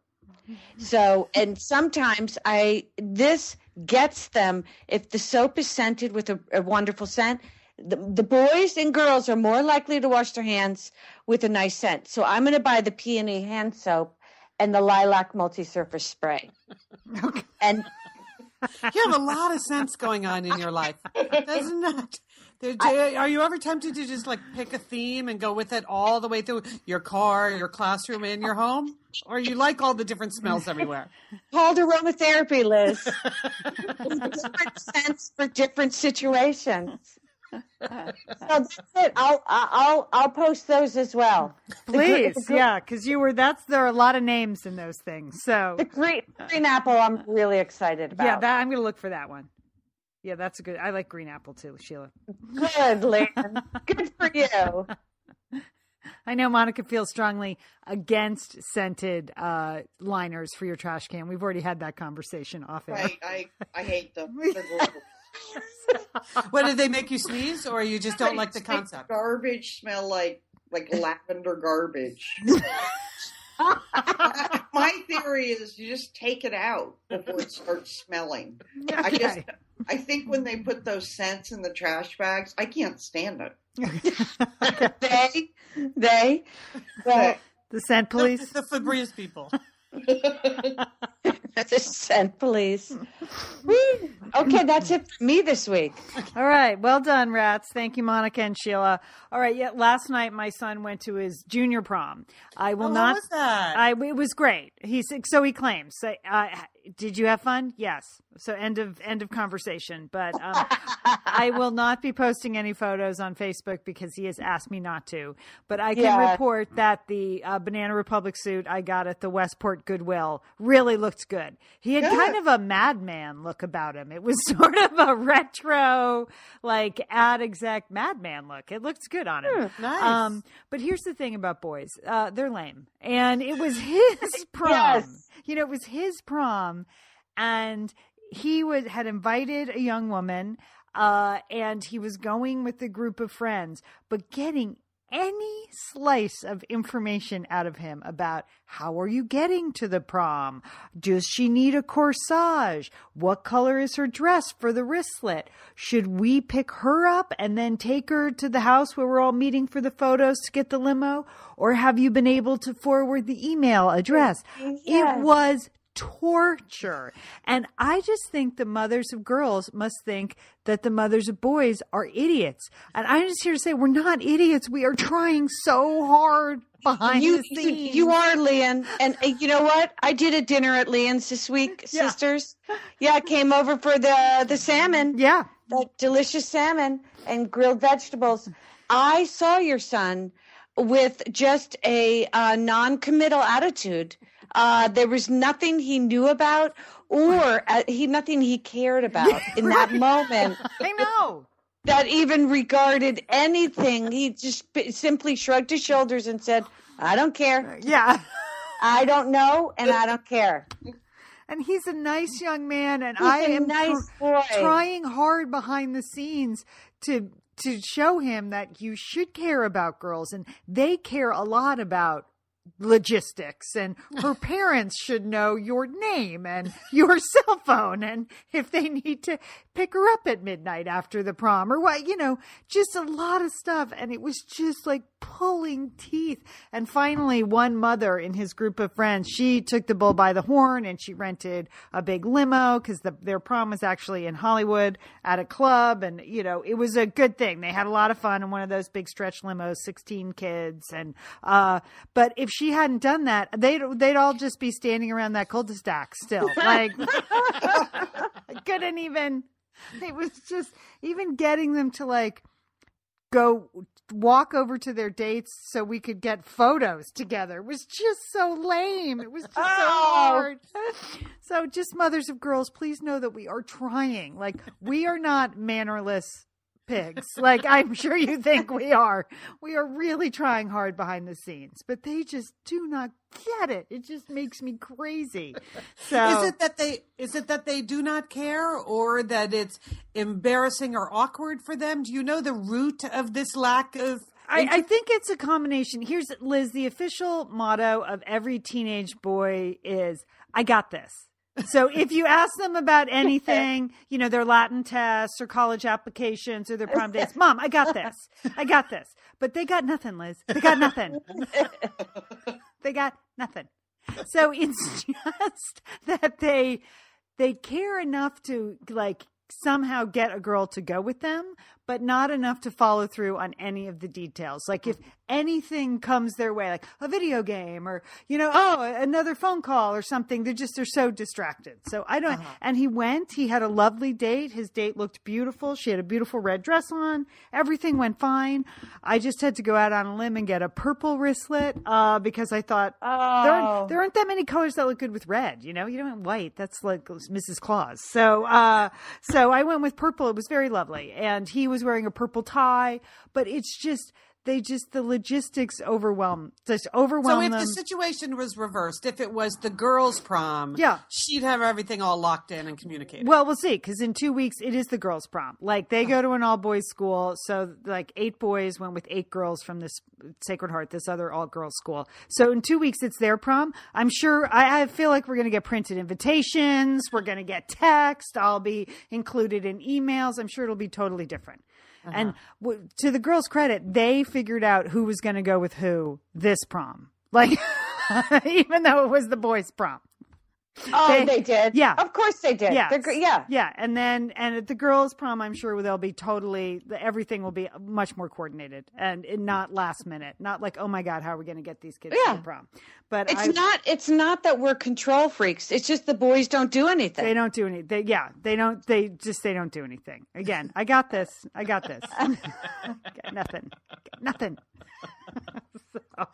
So, and sometimes I this gets them if the soap is scented with a, a wonderful scent. The, the boys and girls are more likely to wash their hands with a nice scent. So I'm going to buy the peony hand soap and the lilac multi-surface spray. (laughs) okay. And
You have a lot of sense going on in your life, doesn't it? There- uh, Are you ever tempted to just like pick a theme and go with it all the way through your car, your classroom, and your home? Or you like all the different smells everywhere?
called aromatherapy, Liz. (laughs) different scents for different situations. So that's it. I'll I'll I'll post those as well. The gre-
Please,
the gre-
yeah, because you were. That's there are a lot of names in those things. So
The green, green apple, I'm really excited about.
yeah, that I'm going to look for that one. Yeah, that's a good. I like green apple too, Sheila.
good, Lian. Good for you. (laughs)
I know Monica feels strongly against scented uh, liners for your trash can. We've already had that conversation off air.
Right. I, I hate them. (laughs) They're.
What did they make you sneeze, or you just don't like the
They make
concept?
Garbage smell like like (laughs) lavender garbage. My theory is you just take it out before it starts smelling. I just
Okay.
I think when they put those scents in the trash bags, I can't stand it. (laughs)
They, they. Well,
The scent police.
The Febreze people. (laughs)
the scent police. (laughs) Woo. okay, that's it for me this week.
All right. Well done, rats. Thank you, Monica and Sheila. All right. Yeah. Last night, my son went to his junior prom. I will
Oh,
not.
How was that?
I it was great. He's so he claims. So, uh, did you have fun? Yes. So end of end of conversation. But um, (laughs) I will not be posting any photos on Facebook because he has asked me not to. But I can
Yeah.
report that the uh, Banana Republic suit I got at the Westport Goodwill really looked good. He had
Good.
kind of a madman look about him. It was (laughs) sort of a retro, like ad exec madman look. It looked good on him.
nice.
Um, but here's the thing about boys: uh, they're lame, and it was (laughs) his prom.
Yes.
You know, it was his prom, and he was had invited a young woman, uh, and he was going with a group of friends, but getting any slice of information out of him about how are you getting to the prom? Does she need a corsage? What color is her dress for the wristlet? Should we pick her up and then take her to the house where we're all meeting for the photos to get the limo? Or have you been able to forward the email address? It was torture. And I just think the mothers of girls must think that the mothers of boys are idiots. And I'm just here to say we're not idiots. We are trying so hard behind
You,
the
you,
scenes.
you are Lian, and uh, you know what? I did a dinner at Lian's this week, (laughs)
Yeah.
sisters. Yeah, I came over for the the salmon.
Yeah.
that delicious salmon and grilled vegetables. I saw your son with just a uh, non-committal attitude. Uh, there was nothing he knew about, or uh, he nothing he cared about in that moment (laughs)
I know.
that even regarded anything. He just simply shrugged his shoulders and said, "I don't care.
Yeah.
I don't know, and I don't care."
And he's a nice young man, and
He's
I am
nice
tr- trying hard behind the scenes to to show him that you should care about girls, and they care a lot about logistics and her (laughs) parents should know your name and your (laughs) cell phone and if they need to pick her up at midnight after the prom or what you know just a lot of stuff. And it was just like pulling teeth. And finally one mother in his group of friends she took the bull by the horn and she rented a big limo because the, their prom was actually in hollywood at a club. And you know it was a good thing. They had a lot of fun in one of those big stretch limos 16 kids. And uh but if she hadn't done that they'd they'd all just be standing around that cul-de-sac still. (laughs) Like I (laughs) couldn't even it was just even getting them to like go walk over to their dates so we could get photos together It was just so lame. It was just so
Oh.
hard. So just mothers of girls, please know that we are trying. Like we are not mannerless pigs. Like I'm sure you think we are. We are really trying hard behind the scenes, but they just do not get it. It just makes me crazy. So
Is it that they is it that they do not care or that it's embarrassing or awkward for them? Do you know the root of this lack of
I, I think it's a combination. Here's Liz. The official motto of every teenage boy is "I got this." So if you ask them about (laughs) anything, you know their Latin tests or college applications or their prom dates, (laughs) Mom, I got this. I got this. But they got nothing, Liz. They got nothing. (laughs) they got nothing. So it's just that they they care enough to like somehow get a girl to go with them, but not enough to follow through on any of the details. Like if anything comes their way, like a video game or, you know, oh, another phone call or something, they're just, they're so distracted. So I don't, and he went, he had a lovely date. His date looked beautiful. She had a beautiful red dress on. Everything went fine. I just had to go out on a limb and get a purple wristlet, uh, because I thought, there,
Oh.
aren't, there aren't that many colors that look good with red. You know, you don't want white. That's like Mrs. Claus. So, uh, so I went with purple. It was very lovely. And he was wearing a purple tie, but it's just, they just, the logistics overwhelm, just overwhelm.
So if
them.
the situation was reversed, if it was the girls' prom,
Yeah.
she'd have everything all locked in and communicated.
Well, we'll see. Because in two weeks, it is the girls' prom. Like they oh. go to an all boys school, so like eight boys went with eight girls from this Sacred Heart, this other all girls school. So in two weeks, it's their prom. I'm sure. I, I feel like we're going to get printed invitations. We're going to get text. I'll be included in emails. I'm sure it'll be totally different. Uh-huh. And w- to the girls' credit, they figured out who was going to go with who this prom. Like, (laughs) even though it was the boys' prom.
Oh, they, they, did.
Yeah,
of course they did.
Yeah,
yeah,
yeah. And then and at the girls' prom, I'm sure they'll be totally everything will be much more coordinated and not last minute. Not like oh my god, how are we going to get these kids yeah. to the prom?
But it's I, not. It's not that we're control freaks. It's just the boys don't do anything.
They don't do anything. They, yeah, they don't. They just they don't do anything. Again, I got this. I got this. (laughs) got nothing. Got nothing. (laughs)
so.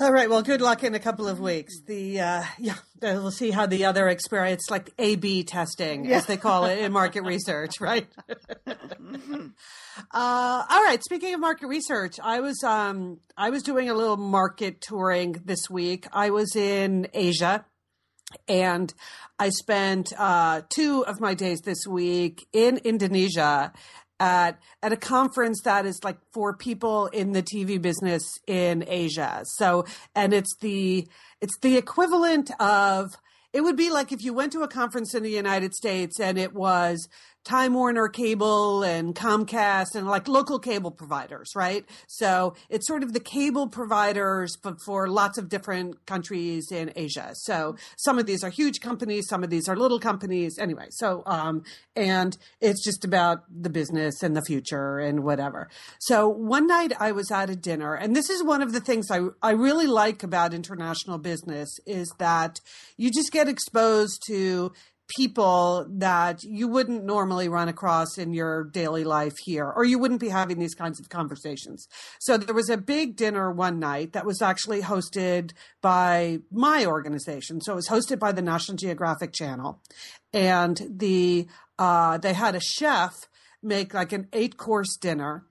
All right. Well, good luck in a couple of weeks. The uh, yeah, we'll see how the other experience, like A/B testing, yeah. as they call it in market research, (laughs) right? Uh, all right. Speaking of market research, I was um, I was doing a little market touring this week. I was in Asia, and I spent uh, two of my days this week in Indonesia at at a conference that is like for people in the TV business in Asia. So, and it's the it's the equivalent of it would be like if you went to a conference in the United States and it was Time Warner Cable and Comcast and like local cable providers, right? So it's sort of the cable providers, but for lots of different countries in Asia. So some of these are huge companies, some of these are little companies. Anyway, so, um, and it's just about the business and the future and whatever. So one night I was at a dinner, and this is one of the things I, I really like about international business is that you just get exposed to people that you wouldn't normally run across in your daily life here, or you wouldn't be having these kinds of conversations. So there was a big dinner one night that was actually hosted by my organization. So it was hosted by the National Geographic Channel, and the uh, they had a chef make like an eight course dinner.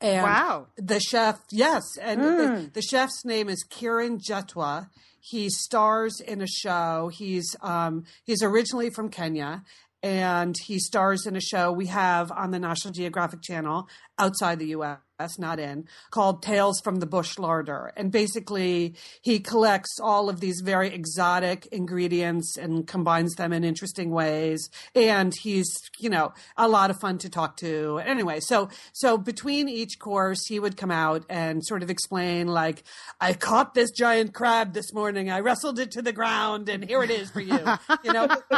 And wow.
The chef, yes. And mm. the, the chef's name is Kiran Jethwa he stars in a show. He's um, he's originally from Kenya, and he stars in a show we have on the National Geographic Channel outside the U.S not in, called Tales from the Bush Larder. And basically, he collects all of these very exotic ingredients and combines them in interesting ways. And he's, you know, a lot of fun to talk to. Anyway, so so between each course, he would come out and sort of explain, like, I caught this giant crab this morning. I wrestled it to the ground, and here it is for you. You know. (laughs)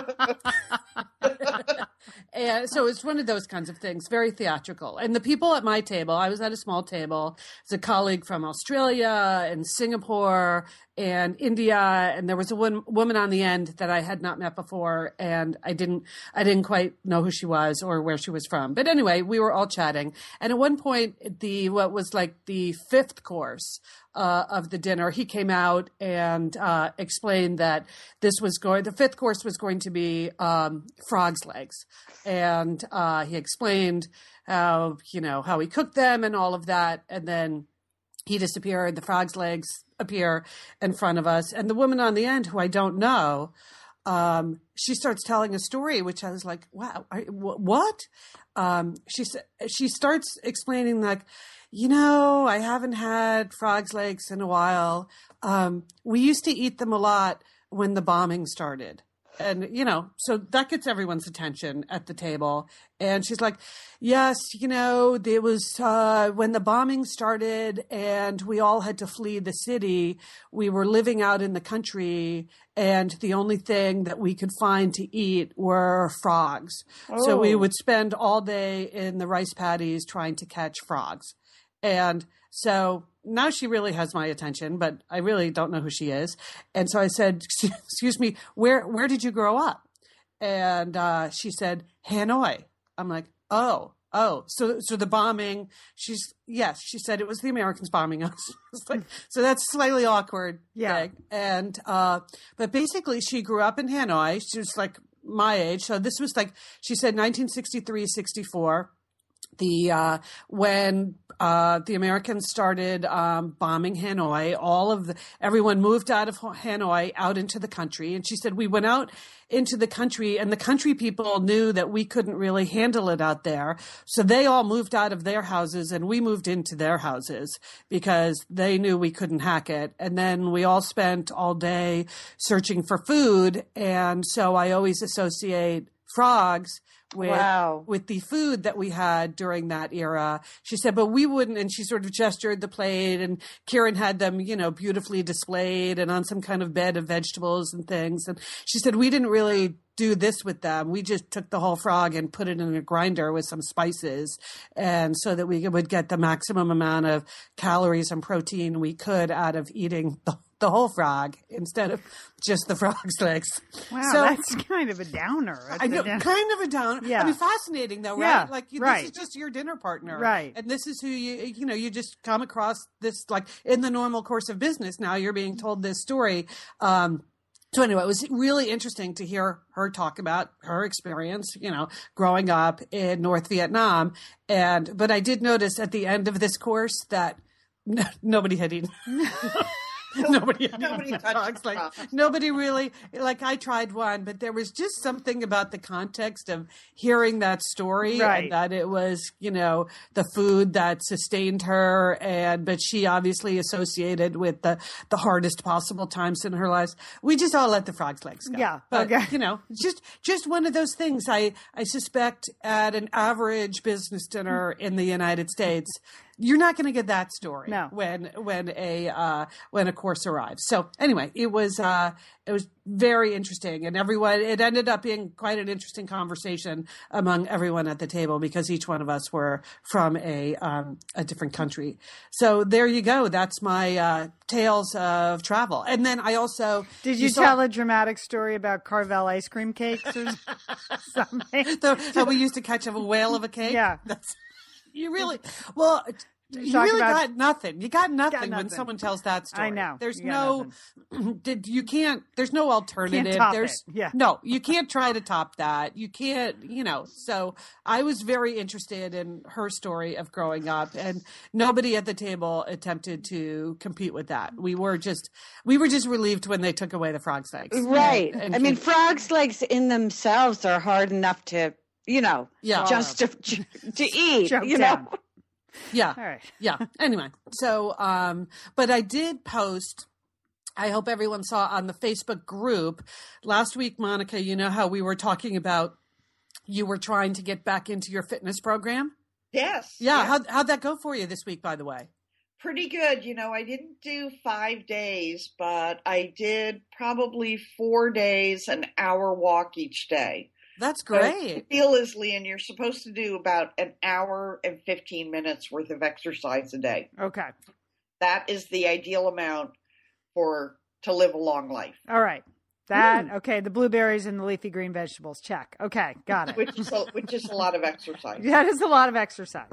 and so it's one of those kinds of things, very theatrical. And the people at my table, I was at a small table. It's a colleague from Australia and Singapore and India, and there was a one, woman on the end that I had not met before, and I didn't I didn't quite know who she was or where she was from. But anyway, we were all chatting, and at one point, the what was like the fifth course uh, of the dinner, he came out and uh, explained that this was going. The fifth course was going to be um, frogs' legs, and uh, he explained how you know how he cooked them and all of that, and then he disappeared. The frog's legs appear in front of us, and the woman on the end, who I don't know, um, she starts telling a story, which I was like, "Wow, are, what?" Um, she she starts explaining like, you know, I haven't had frog's legs in a while. Um, we used to eat them a lot when the bombing started and you know so that gets everyone's attention at the table and she's like yes you know there was uh, when the bombing started and we all had to flee the city we were living out in the country and the only thing that we could find to eat were frogs oh. so we oh. would spend all day in the rice paddies trying to catch frogs and so now she really has my attention, but I really don't know who she is. And so I said, "Excuse me, where where did you grow up?" And uh, she said, "Hanoi." I'm like, "Oh, oh." So so the bombing. She's yes. She said it was the Americans bombing us. (laughs) like, so that's slightly awkward.
Yeah.
Thing. And uh, but basically, she grew up in Hanoi. She was like my age. So this was like she said 1963, 64 the uh, when uh, the Americans started um, bombing Hanoi, all of the everyone moved out of Hanoi out into the country, and she said we went out into the country, and the country people knew that we couldn't really handle it out there, so they all moved out of their houses, and we moved into their houses because they knew we couldn't hack it, and then we all spent all day searching for food, and so I always associate frogs with
Wow.
with the food that we had during that era. She said, but we wouldn't. And she sort of gestured the plate, and Kiran had them, you know, beautifully displayed and on some kind of bed of vegetables and things. And she said, we didn't really do this with them. We just took the whole frog and put it in a grinder with some spices, and so that we would get the maximum amount of calories and protein we could out of eating the, the whole frog instead of just the frog's (laughs) legs.
Wow,
So-
that's kind of a downer. That's
I know, kind of a downer.
Yeah.
I mean, fascinating though, right?
Yeah,
like you,
right.
this is just your dinner partner,
Right.
And this is who you, you know, you just come across this like in the normal course of business. Now you're being told this story. Um, so anyway, it was really interesting to hear her talk about her experience, you know, growing up in North Vietnam. And but I did notice at the end of this course that (laughs) nobody had eaten. (laughs) (laughs) nobody
Nobody touched
Like nobody really like I tried one, but there was just something about the context of hearing that story
Right.
and that it was, you know, the food that sustained her and but she obviously associated with the the hardest possible times in her life. We just all let the frog's legs go.
Yeah,
But
okay.
you know, just just one of those things I I suspect at an average business dinner in the United States you're not going to get that story
No.
when when a uh, when a course arrives. So anyway, it was uh, it was very interesting, and everyone it ended up being quite an interesting conversation among everyone at the table because each one of us were from a um, a different country. So there you go. That's my uh, tales of travel, and then I also
Did you,
saw-
tell a dramatic story about Carvel ice cream cakes or (laughs) something?
the, how we (laughs) used to catch a whale of a cake.
Yeah.
That's you really well. You
talk
really
about-
got nothing. You got nothing, when
nothing.
someone tells that story.
I know.
There's
You
no. (clears throat) Did you can't? There's no alternative.
top
there's
it. Yeah.
no. You can't try to top that. You can't. You know. So I was very interested in her story of growing up, and nobody at the table attempted to compete with that. We were just we were just relieved when they took away the frog's legs.
Right.
And- and
I mean,
keep-
frogs' legs in themselves are hard enough to, you know,
Yeah.
just to, to (laughs) eat. You
down.
know.
yeah.
All right.
yeah. Anyway, so um, but I did post. I hope everyone saw on the Facebook group last week, Monica. You know how we were talking about you were trying to get back into your fitness program.
Yes.
Yeah,
yes.
how'd, how'd that go for you this week? By the way,
pretty good. You know, I didn't do five days, but I did probably four days, an hour walk each day.
That's great.
Deal is, Lian, you're supposed to do about an hour and 15 minutes worth of exercise a day.
Okay.
That is the ideal amount for to live a long life,
All right. That okay. The blueberries and the leafy green vegetables. Check. Okay, got it.
which is a, which is a lot of exercise. (laughs)
That is a lot of exercise.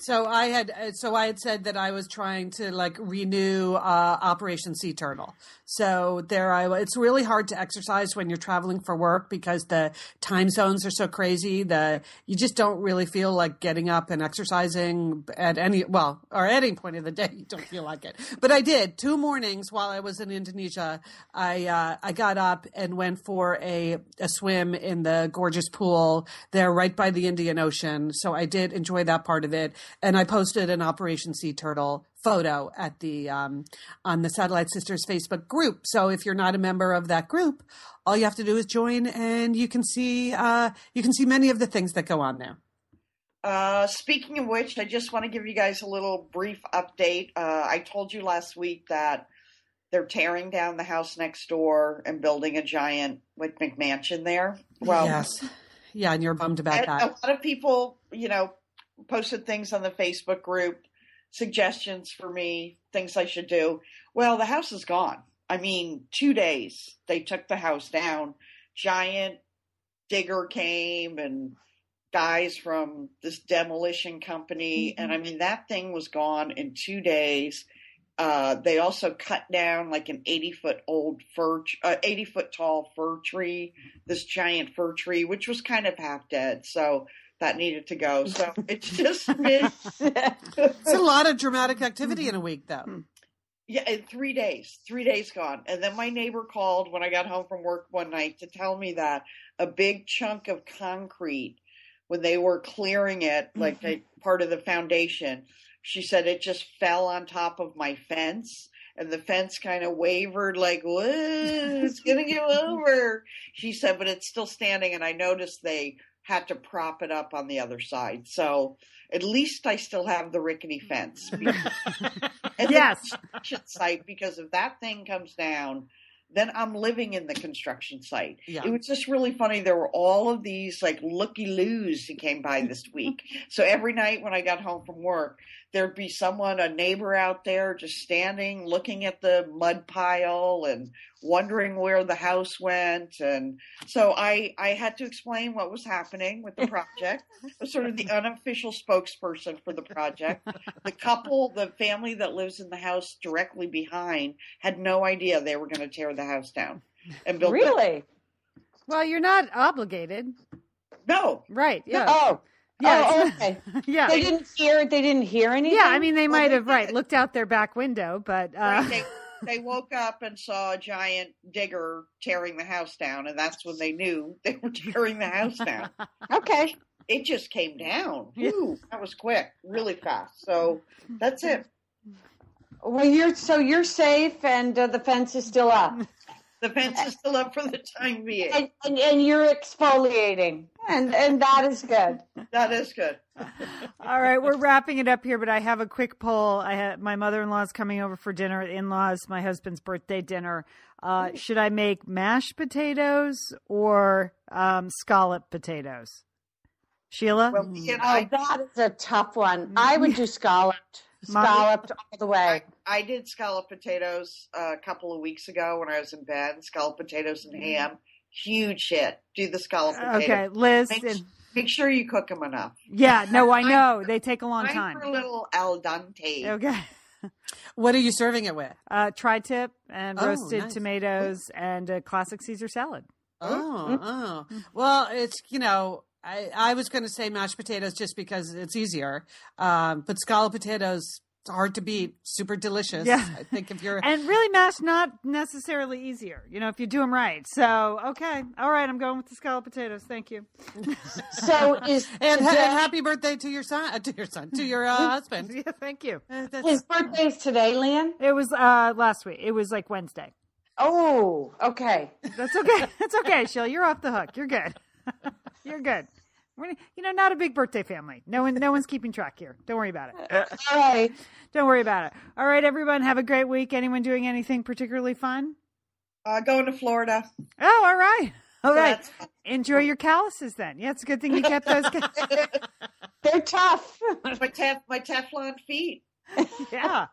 So I had uh, so I had said that I was trying to like renew uh, Operation Sea Turtle. So there I was. It's really hard to exercise when you're traveling for work because the time zones are so crazy. The you just don't really feel like getting up and exercising at any well or at any point of the day. You don't feel like it. But I did two mornings while I was in Indonesia. I uh, I got up and went for a a swim in the gorgeous pool there right by the Indian Ocean. So I did enjoy that part of it, and I posted an Operation Sea Turtle photo at the um, on the Satellite Sisters Facebook group. So if you're not a member of that group, all you have to do is join, and you can see uh, you can see many of the things that go on there.
Uh, speaking of which, I just want to give you guys a little brief update. Uh, I told you last week that they're tearing down the house next door and building a giant like McMansion there. Well,
yes, yeah, and you're bummed about
and a lot of people, you know, posted things on the Facebook group, suggestions for me, things I should do. Well, the house is gone. I mean, two days they took the house down. Giant digger came and guys from this demolition company, and mm-hmm. I mean that thing was gone in two days. Uh, they also cut down like an 80 foot old fir, uh, 80 foot tall fir tree, this giant fir tree, which was kind of half dead. So that needed to go. So it's (laughs) just
It's a lot of dramatic activity in a week, though.
yeah, in three days, three days gone. And then my neighbor called when I got home from work one night to tell me that a big chunk of concrete, when they were clearing it, like a part of the foundation, she said it just fell on top of my fence. And the fence kind of wavered, like, "Whoa, it's gonna go (laughs) over." She said, but it's still standing. And I noticed they had to prop it up on the other side. So at least I still have the rickety fence. (laughs) (laughs) and
yes.
the construction site, because if that thing comes down, then I'm living in the construction site.
Yeah.
It was just really funny. There were all of these like looky loos who came by this week. so every night when I got home from work, there'd be someone, a neighbor out there just standing, looking at the mud pile and wondering where the house went. And so I, I had to explain what was happening with the project. (laughs) I was sort of the unofficial spokesperson for the project. The couple, the family that lives in the house directly behind had no idea they were going to tear the house down and build.
Really?
Well, you're not obligated.
No,
Right. Yeah.
Oh.
Yeah.
Oh, (laughs) okay.
yeah.
They didn't hear. They didn't hear anything.
Yeah, I mean, they
Well,
might
they
have right looked out their back window, but uh,
Right, they, (laughs) they woke up and saw a giant digger tearing the house down, and that's when they knew (laughs) they were tearing the house down.
okay.
It just came down.
Yeah.
Ooh, that was quick, really fast. So that's it.
Well, you're so you're safe, and uh, the fence is still up,
The fence is still up for the time being.
and, and, and you're exfoliating, and and that is good.
That is good.
All right, we're wrapping it up here, but I have a quick poll. I have my mother-in-law's coming over for dinner. In-laws, my husband's birthday dinner. Uh, should I make mashed potatoes or um, scallop potatoes? Sheila,
Well, you know,
Oh,
I,
that is a tough one. I would do scalloped,
Mommy?
scalloped all the way.
I did scallop potatoes uh, a couple of weeks ago when I was in bed. Scallop potatoes and ham. Huge hit. Do the scallop potatoes.
okay, Liz.
Make,
and-
make sure you cook them enough.
yeah, no, I know they take a long
Time
time.
for a little al dente.
Okay. (laughs)
What are you serving it with?
Uh, tri-tip and
Oh,
roasted
nice.
tomatoes and a classic Caesar salad.
Oh, oh. Well, it's you know, I I was going to say mashed potatoes just because it's easier, um, but scallop potatoes it's hard to beat. Super delicious.
Yeah.
I think if you're (laughs)
And really, mashed not necessarily easier, you know, if you do them right. So, okay, all right, I'm going with the scalloped potatoes. Thank you. (laughs)
So is (laughs)
and, ha-
today-
and happy birthday to your son, uh, to your son, to your uh, husband.
Yeah, thank you.
Uh, that's-
his birthday's today, Lian?
It was uh last week. It was like Wednesday.
Oh, okay.
That's okay. That's okay, Sheila. You're off the hook. You're good. You're good. We're, you know, not a big birthday family. No one, no one's keeping track here. Don't worry about it. (laughs)
All right.
Don't worry about it. All right, everyone, have a great week. Anyone doing anything particularly fun?
Uh, going to Florida.
Oh, all right. All
So
right. Enjoy your calluses then. Yeah, it's a good thing you kept those. (laughs)
They're tough. (laughs)
my, tef- my Teflon feet.
yeah.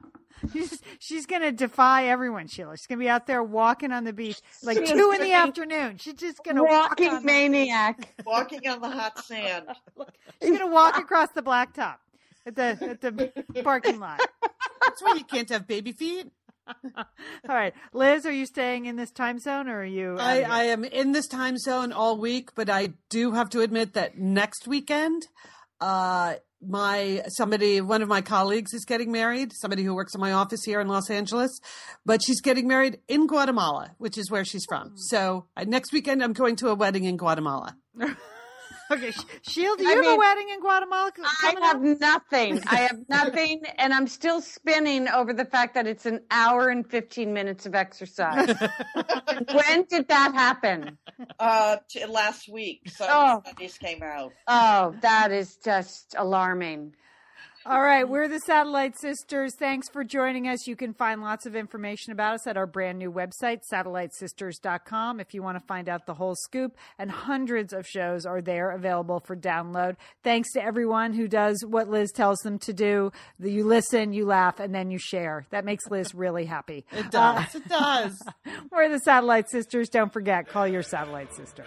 She's, she's going to defy everyone, Sheila. She's going to be out there walking on the beach (laughs) like
She is
two in the afternoon. She's just going to walk
Walking
on the-
maniac. (laughs)
Walking on the hot sand. (laughs)
She's going to walk across the blacktop at the at the parking lot.
That's why you can't have baby feet.
All right, Liz, are you staying in this time zone or are you?
I, I am in this time zone all week, but I do have to admit that next weekend, uh, my somebody, one of my colleagues is getting married. Somebody who works in my office here in Los Angeles, but she's getting married in Guatemala, which is where she's from. So uh, next weekend, I'm going to a wedding in Guatemala. (laughs)
okay, Shield, do you
I
have a wedding in Guatemala? c-
I
coming up?
have nothing. (laughs) I have nothing, and I'm still spinning over the fact that it's an hour and 15 minutes of exercise. (laughs) when did that happen?
Uh, t- last week, so
Oh.
Sundays came out.
Oh, that is just alarming.
All right, we're the Satellite Sisters. Thanks for joining us. You can find lots of information about us at our brand new website, satellitesisters.com, if you want to find out the whole scoop. And hundreds of shows are there available for download. Thanks to everyone who does what Liz tells them to do. You listen, you laugh, and then you share. That makes Liz really happy.
It does. it does. (laughs)
We're the Satellite Sisters. Don't forget, call your Satellite Sister.